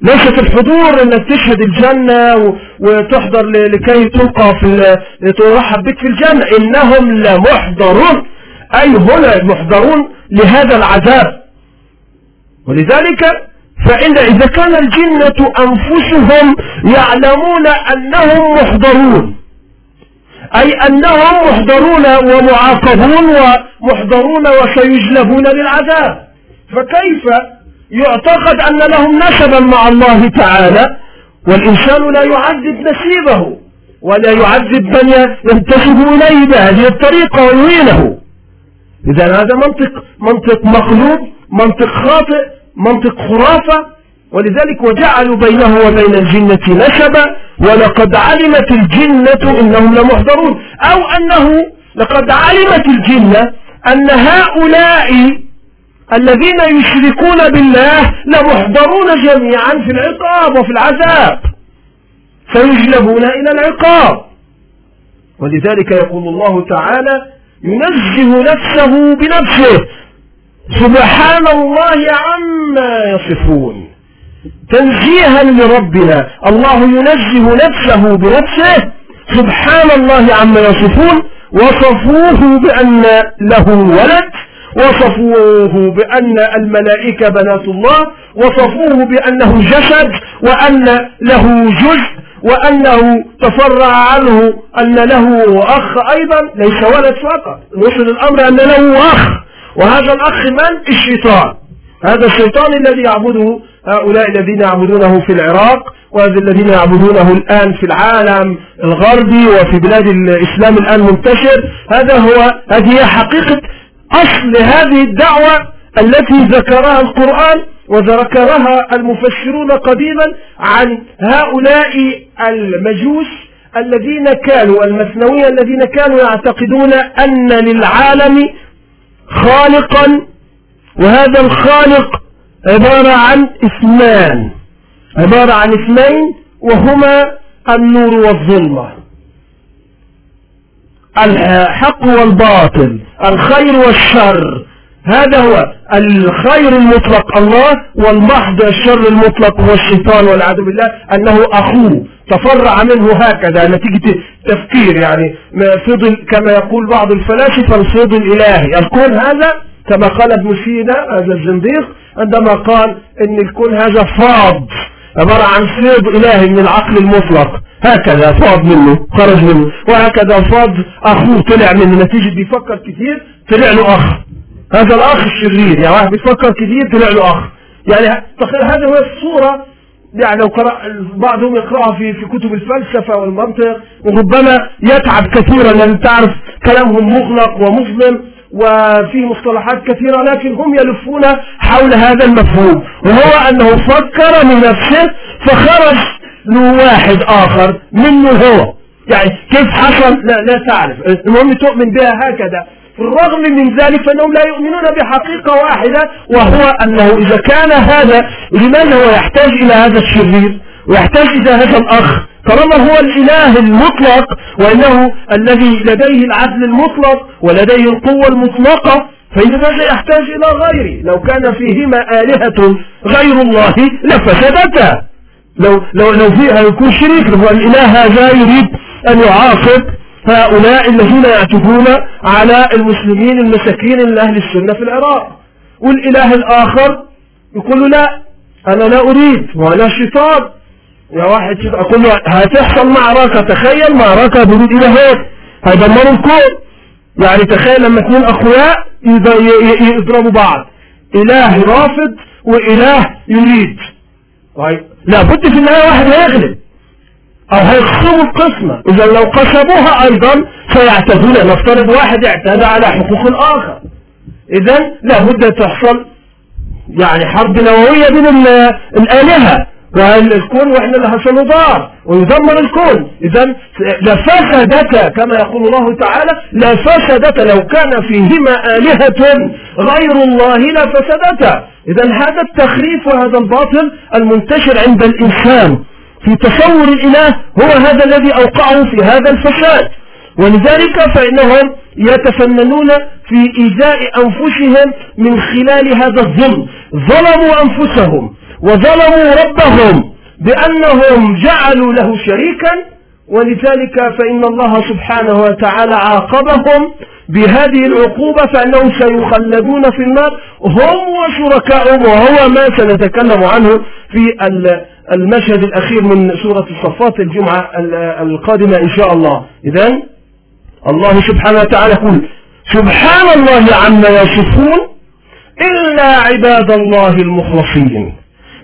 ليست الحضور إنك تشهد الجنة وتحضر لكي تلقى في ترحب بك في الجنة إنهم لمحضرون. أي هنا محضرون لهذا العذاب. ولذلك فإن إذا كان الجنة أنفسهم يعلمون أنهم محضرون. أي أنهم محضرون ومعاقبون ومحضرون وسيجلبون للعذاب. فكيف يعتقد أن لهم نسبا مع الله تعالى؟ والإنسان لا يعذب نسيبه ولا يعذب من ينتسب إليه بهذه الطريقة ويهينه. إذا هذا منطق منطق مقلوب منطق خاطئ منطق خرافة. ولذلك وجعلوا بينه وبين الجنة نسبا. ولقد علمت الجنة إنهم لمحضرون. أو أنه لقد علمت الجنة أن هؤلاء الذين يشركون بالله لمحضرون جميعا في العقاب وفي العذاب. فيجلبون إلى العقاب. ولذلك يقول الله تعالى ينزه نفسه بنفسه. سبحان الله عما يصفون. تنزيها لربنا. الله ينزه نفسه بنفسه. سبحان الله عما يصفون. وصفوه بأن له ولد. وصفوه بأن الملائكة بنات الله وصفوه بأنه جسد وأن له جزء وأنه تفرع عنه أن له أخ أيضا ليس ولد فقط. وصل الأمر أن له أخ. وهذا الأخ من؟ الشيطان. هذا الشيطان الذي يعبده هؤلاء الذين يعبدونه في العراق وهذا الذين يعبدونه الآن في العالم الغربي وفي بلاد الإسلام الآن منتشر. هذا هو هذه حقيقة أصل هذه الدعوة التي ذكرها القرآن وذكرها المفسرون قديما عن هؤلاء المجوس الذين كانوا المثنوية الذين كانوا يعتقدون أن للعالم خالقا وهذا الخالق عبارة عن اثنان عبارة عن اثنين وهما النور والظلمة. الحق والباطل الخير والشر. هذا هو الخير المطلق الله والمحض الشر المطلق هو الشيطان والعياذ بالله أنه أخوه. تفرع منه هكذا نتيجة تفكير يعني. فضل كما يقول بعض الفلاسفة الفضل الإلهي. الكون هذا كما قال ابن سينا هذا الزنديق عندما قال إن الكون هذا فاض. عبارة عن فيض إلهي من العقل المطلق. هكذا فاض منه خرج منه. وهكذا فاض أخوه طلع منه. نتيجة بيفكر كثير طلع له أخ. هذا الأخ الشرير. يعني واحد بيفكر كثير طلع له أخ. يعني تخيل هذه هو الصورة. يعني لو قرأ بعضهم يقرأها في في كتب الفلسفة والمنطق. وربما يتعب كثيرا. لأن تعرف كلامهم مغلق ومظلم. وفيه مصطلحات كثيرة لكن هم يلفون حول هذا المفهوم. وهو أنه فكر من نفسه فخرج له واحد آخر منه هو. يعني كيف حصل؟ لا, لا تعرف. المهم تؤمن بها هكذا. بالرغم من ذلك فإنهم لا يؤمنون بحقيقة واحدة وهو أنه إذا كان هذا لماذا هو يحتاج إلى هذا الشرير؟ ويحتاج إلى هذا الأخ؟ طالما هو الإله المطلق وإنه الذي لديه العدل المطلق ولديه القوة المطلقة فإذا يحتاج إلى غيره. لو كان فيهما آلهة غير الله لفسدتا. لو لو لو فيها يكون شريك هو الإله هذا يريد أن يعاقب هؤلاء الذين يعتدون على المسلمين المساكين من أهل السنة في العراق. والإله الآخر يقول له لا أنا لا أريد وأنا شيطان يا واحد أقول له هتحصل معركة تخيل معركة بريد إلى هيك. هيدمروا الكون. يعني تخيل لما اثنين أخويا يضربوا بعض. إله رافض وإله يريد. طيب لابد في النهاية واحد هيغلب. أو هيخصموا القسمة. إذا لو قسموها أيضا سيعتدون. نفترض واحد اعتدى على حقوق الآخر. اذا لابد تحصل يعني حرب نووية بين الآلهة. والكون وإحنا اللي هسنضار ويدمر الكون. اذا لفسدت كما يقول الله تعالى لفسدت لو كان فيهما آلهة غير الله لفسدتا اذا هذا التخريف وهذا الباطل المنتشر عند الإنسان في تصور الإله هو هذا الذي أوقعه في هذا الفساد. ولذلك فإنهم يتفننون في إيذاء أنفسهم من خلال هذا الظلم. ظلموا أنفسهم. وظلموا ربهم بأنهم جعلوا له شريكا ولذلك فإن الله سبحانه وتعالى عاقبهم بهذه العقوبة فأنهم سيخلدون في النار. هم وشركائهم وهو ما سنتكلم عنه في المشهد الأخير من سورة الصفات الجمعة القادمة إن شاء الله. إذا الله سبحانه وتعالى يقول سبحان الله عما يصفون إلا عباد الله المخلصين.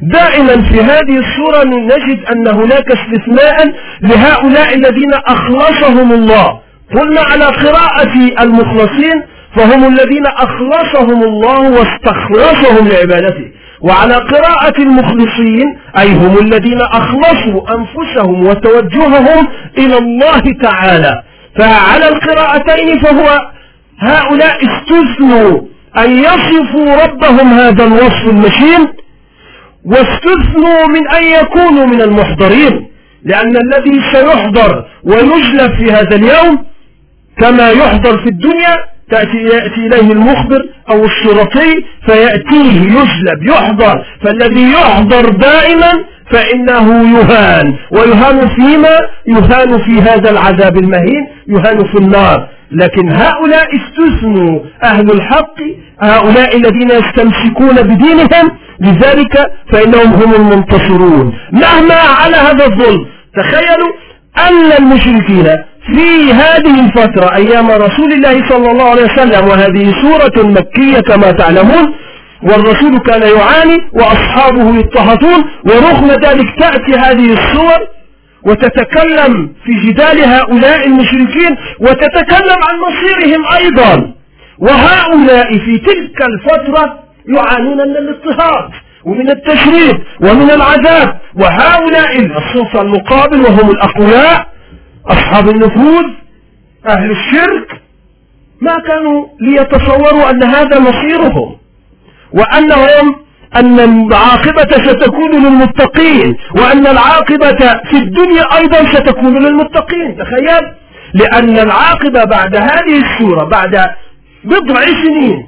دائما في هذه السورة نجد أن هناك استثناء لهؤلاء الذين أخلصهم الله. قلنا على قراءة المخلصين فهم الذين أخلصهم الله واستخلصهم لعبادته. وعلى قراءة المخلصين أي هم الذين أخلصوا أنفسهم وتوجههم إلى الله تعالى. فعلى القراءتين فهو هؤلاء استثنوا أن يصفوا ربهم هذا الوصف المشين واستثنوا من أن يكونوا من المحضرين لأن الذي سيحضر ويجلب في هذا اليوم كما يحضر في الدنيا يأتي إليه المخبر أو الشرطي فيأتيه يجلب يحضر. فالذي يحضر دائما فإنه يهان ويهان فيما؟ يهان في هذا العذاب المهين يهان في النار. لكن هؤلاء استثنوا أهل الحق هؤلاء الذين يستمسكون بدينهم لذلك فإنهم هم المنتصرون. مهما على هذا الظلم تخيلوا أن المشركين في هذه الفترة أيام رسول الله صلى الله عليه وسلم وهذه سورة مكية كما تعلمون والرسول كان يعاني وأصحابه يضطهدون ورغم ذلك تأتي هذه السور وتتكلم في جدال هؤلاء المشركين وتتكلم عن مصيرهم أيضا. وهؤلاء في تلك الفترة يعانون من الاضطهاد ومن التشريد ومن العذاب. وهؤلاء الصنف المقابل وهم الأقوياء أصحاب النفوذ أهل الشرك ما كانوا ليتصوروا أن هذا مصيرهم. وأنهم أن العاقبة ستكون للمتقين وأن العاقبة في الدنيا أيضا ستكون للمتقين. تخيل لأن العاقبة بعد هذه السورة بعد بضع سنين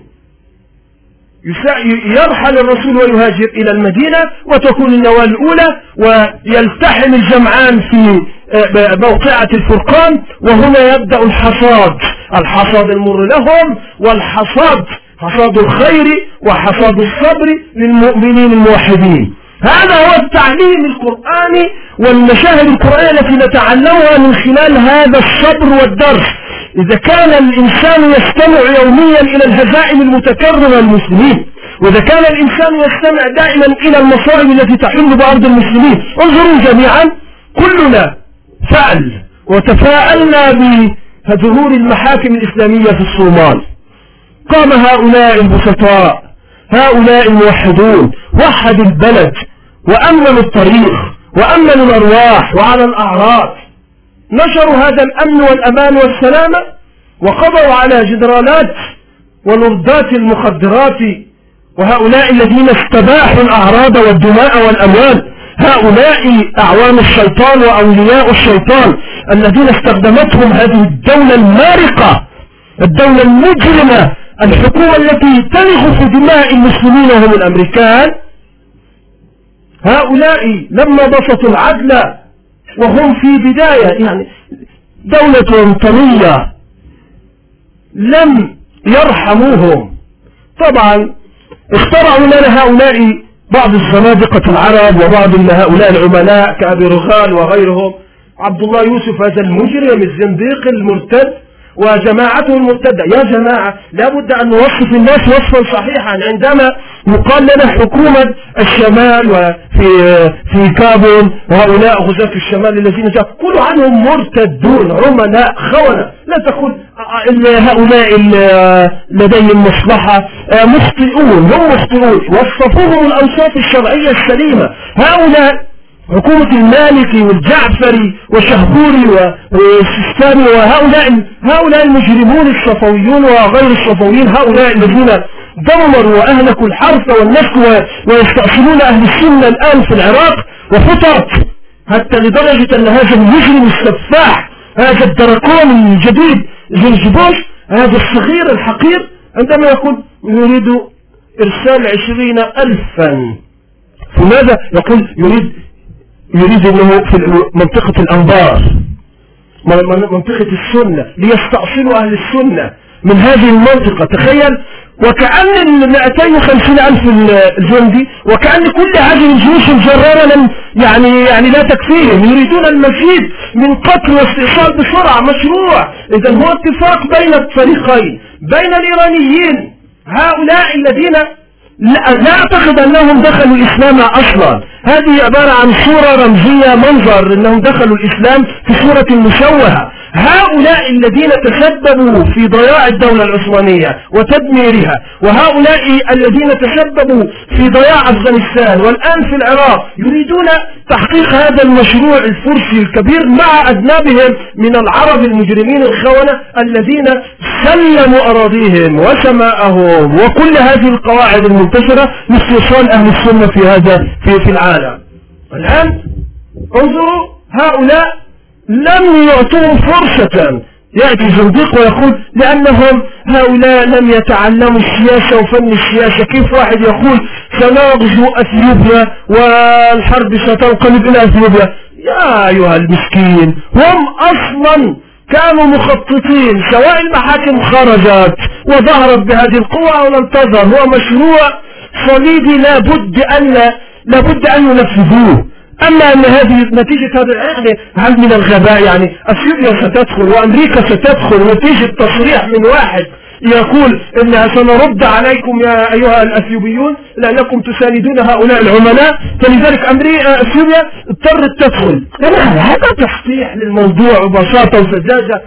يرحل الرسول ويهاجر إلى المدينة وتكون النواة الأولى ويلتحم الجمعان في آه، موقعة الفرقان وهنا يبدأ الحصاد. الحصاد المر لهم والحصاد حصاد الخير وحصاد الصبر للمؤمنين الموحدين. هذا هو التعليم القرآني والمشاهد القرآنية التي نتعلمها من خلال هذا الصبر والدرس. إذا كان الإنسان يستمع يوميا إلى الهزائم المتكررة للمسلمين وإذا كان الإنسان يستمع دائما إلى المصائب التي تحل بأرض المسلمين انظروا جميعا كلنا فعل وتفاءلنا بظهور المحاكم الإسلامية في الصومال. قام هؤلاء البسطاء هؤلاء الموحدون وحدوا البلد وأمنوا الطريق وأمنوا الأرواح وعلى الأعراض. نشروا هذا الأمن والأمان والسلامة وقضوا على جدرانات ولردات المخدرات وهؤلاء الذين استباحوا الأعراض والدماء والأموال هؤلاء أعوان الشيطان وأولياء الشيطان الذين استخدمتهم هذه الدولة المارقة الدولة المجرمة الحكومة التي تلغ في دماء المسلمين هم الأمريكان هؤلاء لما بسطوا العدل وهم في بداية يعني دولة وطنية لم يرحموهم. طبعا اخترعوا لنا هؤلاء بعض الزنادقة العرب وبعض هؤلاء العملاء كأبي رغال وغيرهم عبد الله يوسف هذا المجرم الزنديق المرتد وجماعته المرتدة يا جماعة لابد أن نوصف الناس وصفا صحيحا. عندما يقال لنا حكومة الشمال وفي في كابول وهؤلاء غزاة الشمال الذين جاء كل عنهم مرتدون عملاء خونة. لا تقول هؤلاء لديهم مصلحة. مخطئون هم مخطئون. وصفوهم الأوصاف الشرعية السليمة. هؤلاء حكومة المالكي والجعفري والشهبوري والسيستاني وهؤلاء هؤلاء المجرمون الصفويون وغير الصفويين هؤلاء الذين دمروا وأهلكوا الحرث والنسل ويستأصلون أهل السنة الآن في العراق وفطرت. حتى لدرجة أن هذا المجرم السفاح هذا الدركون الجديد جورج بوش هذا الصغير الحقير عندما يقول يريد إرسال عشرين ألفا. فماذا؟ يقول يريد يريد انه في منطقة الانبار منطقة السنة ليستأصلوا أهل السنة من هذه المنطقة. تخيل وكأن ال 250 ألف الجندي وكأن كل هذه الجيوش الجرارة لم يعني يعني لا تكفيهم. يريدون المزيد من قتل واستئصال بسرعة مشروع. إذا هو اتفاق بين الفريقين بين الإيرانيين. هؤلاء الذين لا, لا أعتقد أنهم دخلوا الإسلام أصلا. هذه عبارة عن صورة رمزية منظر أنهم دخلوا الإسلام في صورة مشوهة. هؤلاء الذين تسببوا في ضياع الدولة العثمانية وتدميرها وهؤلاء الذين تسببوا في ضياع أفغانستان والآن في العراق يريدون تحقيق هذا المشروع الفرسي الكبير مع أذنابهم من العرب المجرمين الخونة الذين سلموا أراضيهم وسماءهم. وكل هذه القواعد المنتشرة لاستيصال أهل السنة في هذا في, في العالم. الآن انظروا هؤلاء لم يعطوهم فرصة. يأتي زنديق ويقول لأنهم هؤلاء لم يتعلموا السياسة وفن السياسة. كيف واحد يقول سنغزو أثيوبيا والحرب ستنقلب إلى أثيوبيا؟ يا أيها المسكين هم أصلا كانوا مخططين سواء المحاكم خرجت وظهرت بهذه القوة أو لم تظهر. هو مشروع صليبي لابد أن لابد أن ينفذوه. أما أن هذه نتيجة هذا يعني هل من الغباء؟ يعني أثيوبيا ستدخل وأمريكا ستدخل نتيجة تصريح من واحد يقول إنها سنرد عليكم يا أيها الأثيوبيون لأنكم تساندون هؤلاء العملاء فلذلك أمريكا أثيوبيا اضطرت تدخل. هذا تصحيح للموضوع ببساطة وسذاجة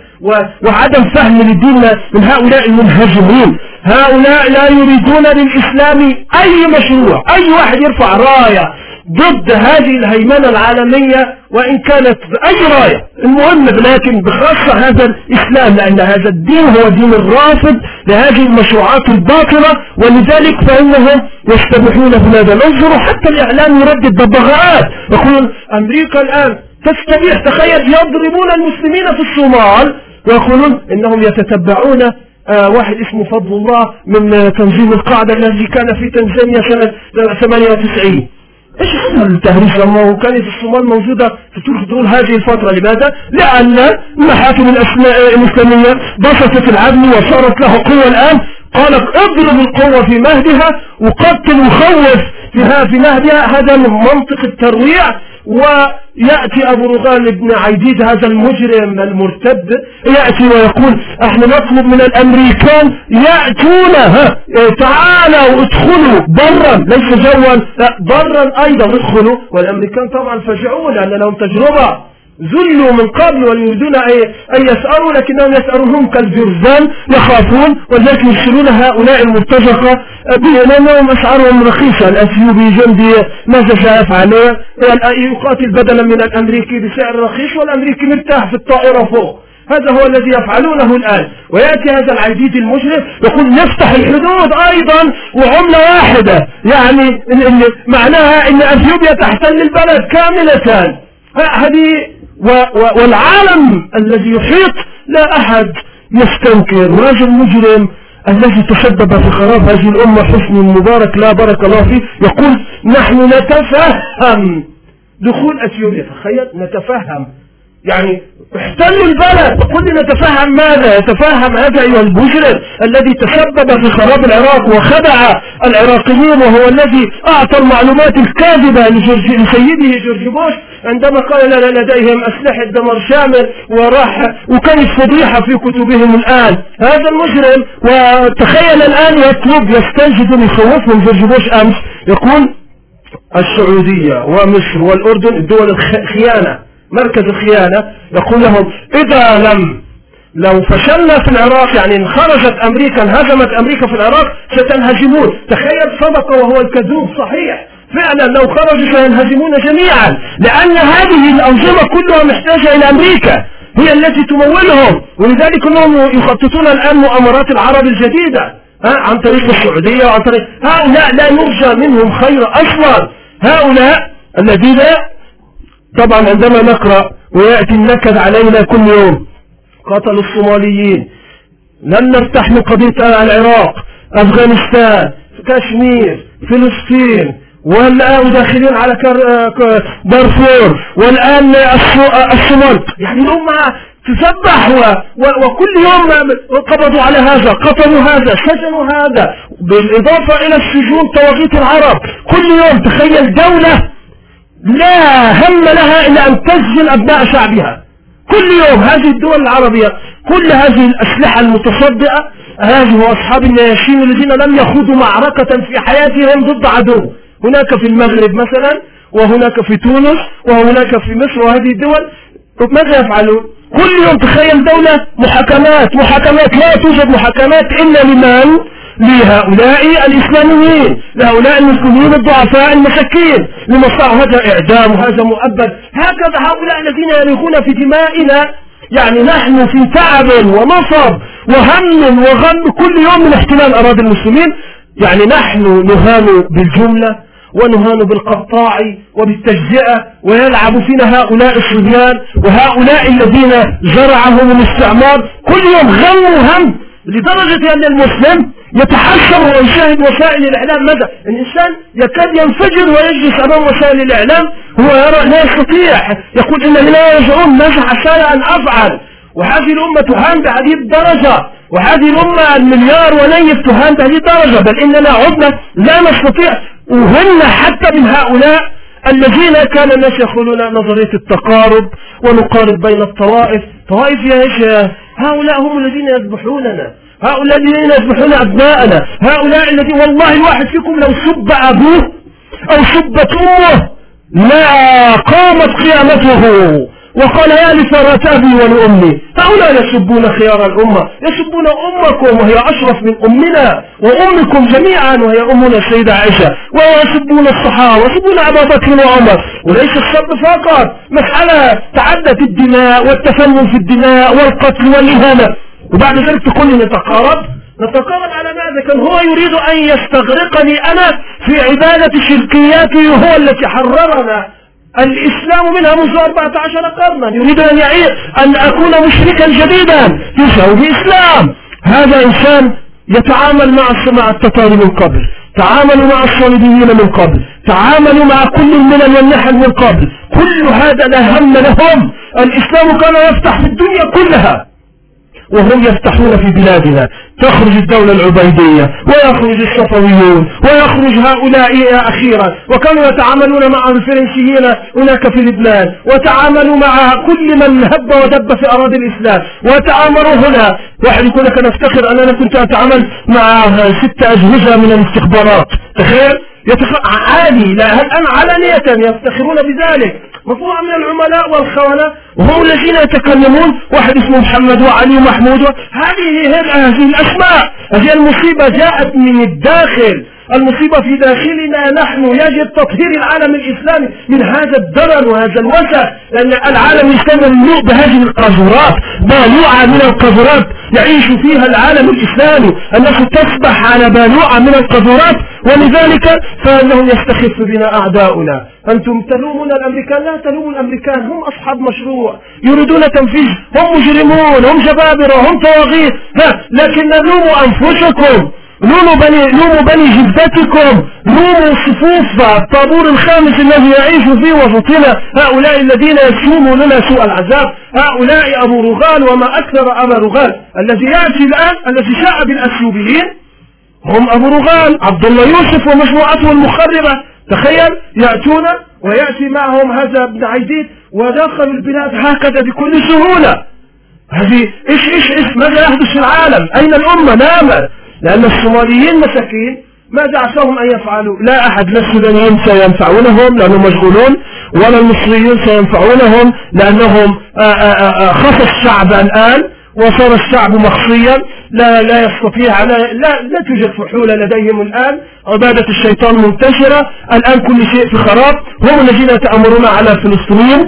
وعدم فهم للدين من هؤلاء المنهزمين. هؤلاء لا يريدون للإسلام أي مشروع. أي واحد يرفع راية ضد هذه الهيمنة العالمية وإن كانت بأي راية. المهم لكن بخاصة هذا الإسلام لأن هذا الدين هو دين الرافض لهذه المشروعات الباطلة ولذلك فإنهم يستبحون في هذا انظروا حتى الإعلام يردد ببغاءات يقولون أمريكا الآن تستبيح تخيل يضربون المسلمين في الصومال ويقولون إنهم يتتبعون آه واحد اسمه فضل الله من تنظيم القاعدة الذي كان في تنزانيا سنة 98 إيش هذا التهريج لما كانت الصومال موجودة في طول هذه الفترة. لماذا؟ لأن المحاكم الإسلامية بسطت العدل وصارت له قوة الآن. قالت اضرب القوة في مهدها وقتل وخوف في نهبها هذا من منطق الترويع. ويأتي أبو رغال بن عيديد هذا المجرم المرتد يأتي ويقول إحنا نطلب من الأمريكان يأتون ها تعالوا ادخلوا برا ليس جوا برا أيضا ادخلوا. والأمريكان طبعا فجعوا لأن لهم تجربة. ذلوا من قبل ويريدون أن يسأروا لكنهم يسأرون هم كالجرذان يخافون ولذلك يرسلون هؤلاء المرتزقة لأنهم أسعارهم رخيصة. الأثيوبي جندي ماذا سيفعل؟ يقاتل بدلا من الأمريكي بسعر رخيص والأمريكي مرتاح في الطائرة فوق. هذا هو الذي يفعلونه الآن. ويأتي هذا العديد المجرم يقول نفتح الحدود أيضا وعملة واحدة. يعني معناها أن أثيوبيا تحتل البلد كاملة. هذه والعالم الذي يحيط لا أحد يستنكر. وهذا المجرم الذي تسبب في خراب هذه الأمة حسن مبارك لا بارك الله فيه يقول نحن نتفهم. دخول أثيوبيا تخيل نتفهم. يعني احتلوا البلد. وقل نتفهم ماذا؟ يتفهم هذا أيها المجرم الذي تسبب في خراب العراق وخدع العراقيين وهو الذي أعطى المعلومات الكاذبة لسيده جورج بوش عندما قال لنا لديهم أسلحة دمر شامل وراح وكانت فضيحة في كتبهم الآن. هذا المجرم وتخيل الآن يطلب يستنجد يخوفهم جورج بوش أمس يقول السعودية ومصر والأردن الدول الخيانة مركز الخيانة يقول لهم إذا لم لو فشلنا في العراق يعني خرجت أمريكا انهزمت أمريكا في العراق ستنهزمون. تخيل صدق وهو الكذوب صحيح. فعلا لو خرجوا سينهزمون جميعا لأن هذه الأنظمة كلها محتاجة إلى أمريكا هي التي تمولهم. ولذلك انهم يخططون الآن مؤامرات العرب الجديدة. عن طريق السعودية وعن طريق هؤلاء لا يرجى منهم خير أصلا هؤلاء الذين طبعا عندما نقرأ ويأتي النكد علينا كل يوم قتلوا الصوماليين لن نرتاح من قضية العراق أفغانستان كشمير فلسطين والآن داخلين على دارفور والآن الصومال يعني الأمة تسبح. وكل يوم قبضوا على هذا قتلوا هذا سجنوا هذا بالإضافة إلى السجون طواغيت العرب كل يوم تخيل دولة لا هم لها إلا أن تسجن أبناء شعبها. كل يوم هذه الدول العربية كل هذه الأسلحة المتصدئة هذه أصحاب النياشين الذين لم يخوضوا معركة في حياتهم ضد عدو. هناك في المغرب مثلا وهناك في تونس وهناك في مصر وهذه الدول. ماذا يفعلون؟ كل يوم تخيل دولة محاكمات محاكمات لا توجد محاكمات إلا لمن؟ لهؤلاء الإسلاميين لهؤلاء المسلمين الضعفاء المساكين لمصاع هذا إعدام وهذا مؤبد. هكذا هؤلاء الذين يريخون في دمائنا. يعني نحن في تعب ونصب وهم وغم كل يوم من احتلال أراضي المسلمين. يعني نحن نهان بالجملة ونهان بالقطاع وبالتجزئة ويلعب فينا هؤلاء الصبيان وهؤلاء الذين زرعهم الاستعمار. كل يوم غم وهم لدرجة أن المسلم يتحسر ويشاهد وسائل الإعلام ماذا؟ الإنسان يكاد ينفجر ويجلس أمام وسائل الإعلام هو يرى لا يستطيع. يقول إنني لا يزعم ماذا عسى أن أفعل. وهذه الأمة تهان بهذه الدرجة. وهذه الأمة المليار ونيف تهان بهذه الدرجة. بل إننا عدنا لا نستطيع. وهن حتى من هؤلاء الذين كان الناس يقولون نظرية التقارب ونقارب بين الطوائف. طوائف يا هؤلاء هم الذين يذبحوننا. هؤلاء الذين يذبحون أبناءنا هؤلاء الذين والله الواحد فيكم لو سب أبوه أو سبت أمه لا قامت قيامته وقال يا لثرات أبي ولأمي هؤلاء يسبون خيار الأمة يسبون أمكم وهي أشرف من أمنا وأمكم جميعا وهي أمنا السيدة عائشة ويسبون الصحابة ويسبون أبا بكر وعمر. وليس السب فقط مسألة تعدت الدماء والتفنن في الدماء والقتل والإهانة. وبعد ذلك تقول لي نتقارب. نتقارب على ماذا؟ كان هو يريد أن يستغرقني أنا في عبادة شركياته هو التي حررنا الإسلام منها منذ 14 قرنا. يريد أن يعيد أن أكون مشركا جديدا. يسوي بإسلام هذا إنسان يتعامل مع مع التتار من قبل. تعاملوا مع الصليبيين من قبل. تعاملوا مع كل الملل والنحل من قبل. كل هذا لا هم لهم. الإسلام كان يفتح في الدنيا كلها. وهم يفتحون في بلادنا. تخرج الدولة العبيدية ويخرج الصفويون ويخرج هؤلاء أخيرا. وكانوا يتعاملون مع الفرنسيين هناك في لبنان وتعاملوا مع كل من هب ودب في أراضي الإسلام. وتعاملوا هنا. واحد يقول لك أنا أفتخر كنت أتعامل مع ست أجهزة من الاستخبارات. تخيل؟ عالي لا الآن علانية يفتخرون بذلك؟ مجموعة من العملاء والخونة وهم الذين يتكلمون واحد اسمه محمد وعلي ومحمود هذه هذه الأسماء. هذه المصيبة جاءت من الداخل. المصيبة في داخلنا نحن يجب تطهير العالم الإسلامي من هذا الدرن وهذا الوسع لأن العالم الإسلامي مملوء بهذه القاذورات بالوعة من القاذورات يعيش فيها العالم الإسلامي الناس تسبح على بالوعة من القاذورات ولذلك فإنه يستخف بنا أعداؤنا. أنتم تلومون الأمريكان؟ لا تلوموا الأمريكان هم أصحاب مشروع. يريدون تنفيذ هم مجرمون هم جبابرة هم طواغيت. لكن لوموا أنفسكم. لوموا بني, لوموا بني جدتكم. لوموا صفوف الطابور الخامس الذي يعيش في وسطنا هؤلاء الذين يسوموا لنا سوء العذاب. هؤلاء أبو رغال وما أكثر أبا رغال. الذي يأتي الآن الذي شاء بالأسيوبيين هم أبو رغال عبد الله يوسف ومجموعته المخربة. تخيل يأتون ويأتي معهم هذا ابن عيديد ودخلوا البلاد هكذا بكل سهولة. هذه إيش إيش إيش؟ ماذا يحدث في العالم؟ أين الأمة؟ نامت. لأن الصوماليين مساكين ماذا عساهم أن يفعلوا. لا أحد لا السودانيين سينفعونهم لأنهم مشغولون ولا المصريين سينفعونهم لأنهم آه، آه، آه، خص الشعب الآن وصار الشعب مخصيا لا لا يستطيع لا لا, لا توجد فحولة لديهم الآن. عبادة الشيطان منتشرة. الآن كل شيء في خراب. هم الذين يتأمرون على الفلسطينيين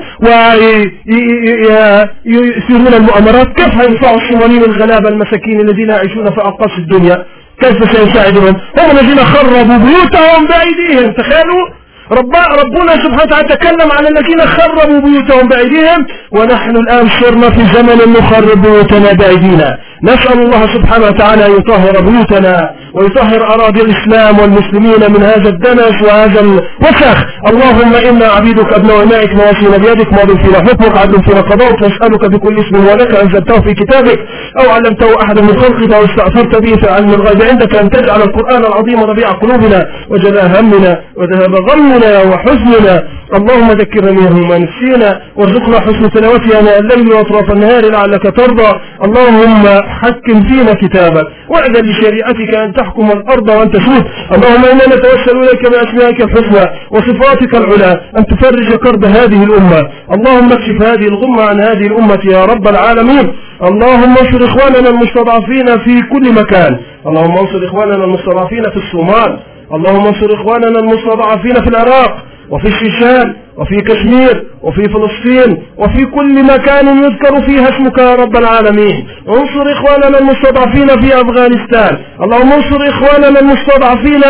ويثيرون المؤامرات. كيف هينفعوا الصوماليين الغلابة المساكين الذين يعيشون في أقاصي الدنيا؟ كيف سيساعدون؟ هم الذين خربوا بيوتهم بأيديهم تخيلوا. رب ربنا سبحانه وتعالى تكلم عن الذين خربوا بيوتهم بأيديهم ونحن الآن صرنا في زمن نخرب بيوتنا بأيدينا. نسأل الله سبحانه وتعالى أن يطهر بيوتنا. ويطهر أراضي الإسلام والمسلمين من هذا الدنس وهذا الوسخ اللهم إنا عبيدك أبناء إمائك نواصينا بيدك ماضي فينا حكمك عدل فينا قضاءك نسألك بكل اسم ولك أنزلته في كتابك أو علمته أحدا من خلقك أو به في علم الغيب. عندك أن تجعل القرآن العظيم ربيع قلوبنا وجلاء همنا وذهب غمنا وحزننا اللهم ذكرنا ما نسينا وارزقنا حسن تلاوتها الليل وأطراف النهار لعلك ترضى. اللهم حكم فينا كتابك واعذن لشريعتك أن تحكم الأرض وأن تسود اللهم إنا نتوسل إليك بأسمائك الحسنى وصفاتك العلى أن تفرج كرب هذه الأمة. اللهم اكشف هذه الغمة عن هذه الأمة يا رب العالمين. اللهم انصر إخواننا المستضعفين في كل مكان. اللهم انصر إخواننا المستضعفين في الصومال. اللهم انصر إخواننا المستضعفين في العراق. وفي الشيشان وفي كشمير وفي فلسطين وفي كل مكان يذكر فيها اسمك يا رب العالمين. انصر إخواننا المستضعفين في أفغانستان. اللهم انصر إخواننا المستضعفين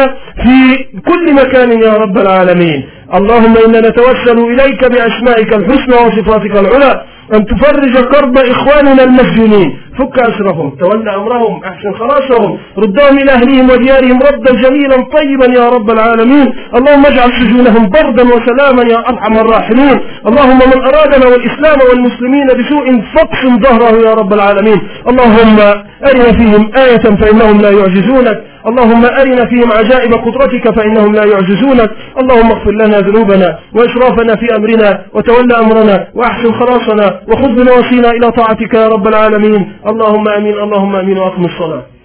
في كل مكان يا رب العالمين. اللهم إنا نتوسل إليك بأسمائك الحسنى وصفاتك العلى أن تفرج كرب إخواننا المسجونين فك أسرهم تولى أمرهم أحسن خلاصهم ردهم إلى أهلهم وديارهم ردا جميلا طيبا يا رب العالمين. اللهم اجعل سجونهم بردا وسلاما يا أرحم الراحمين. اللهم من أرادنا والإسلام والمسلمين بسوء فاقسم ظهره يا رب العالمين. اللهم أرنا فيهم آية فإنهم لا يعجزونك. اللهم أرنا فيهم عجائب قدرتك فإنهم لا يعجزونك. اللهم اغفر لنا ذنوبنا وإسرافنا في أمرنا وتولى أمرنا وأحسن خلاصنا وخذ بنواصينا إلى طاعتك يا رب العالمين. اللهم أمين اللهم أمين وأقم الصلاة.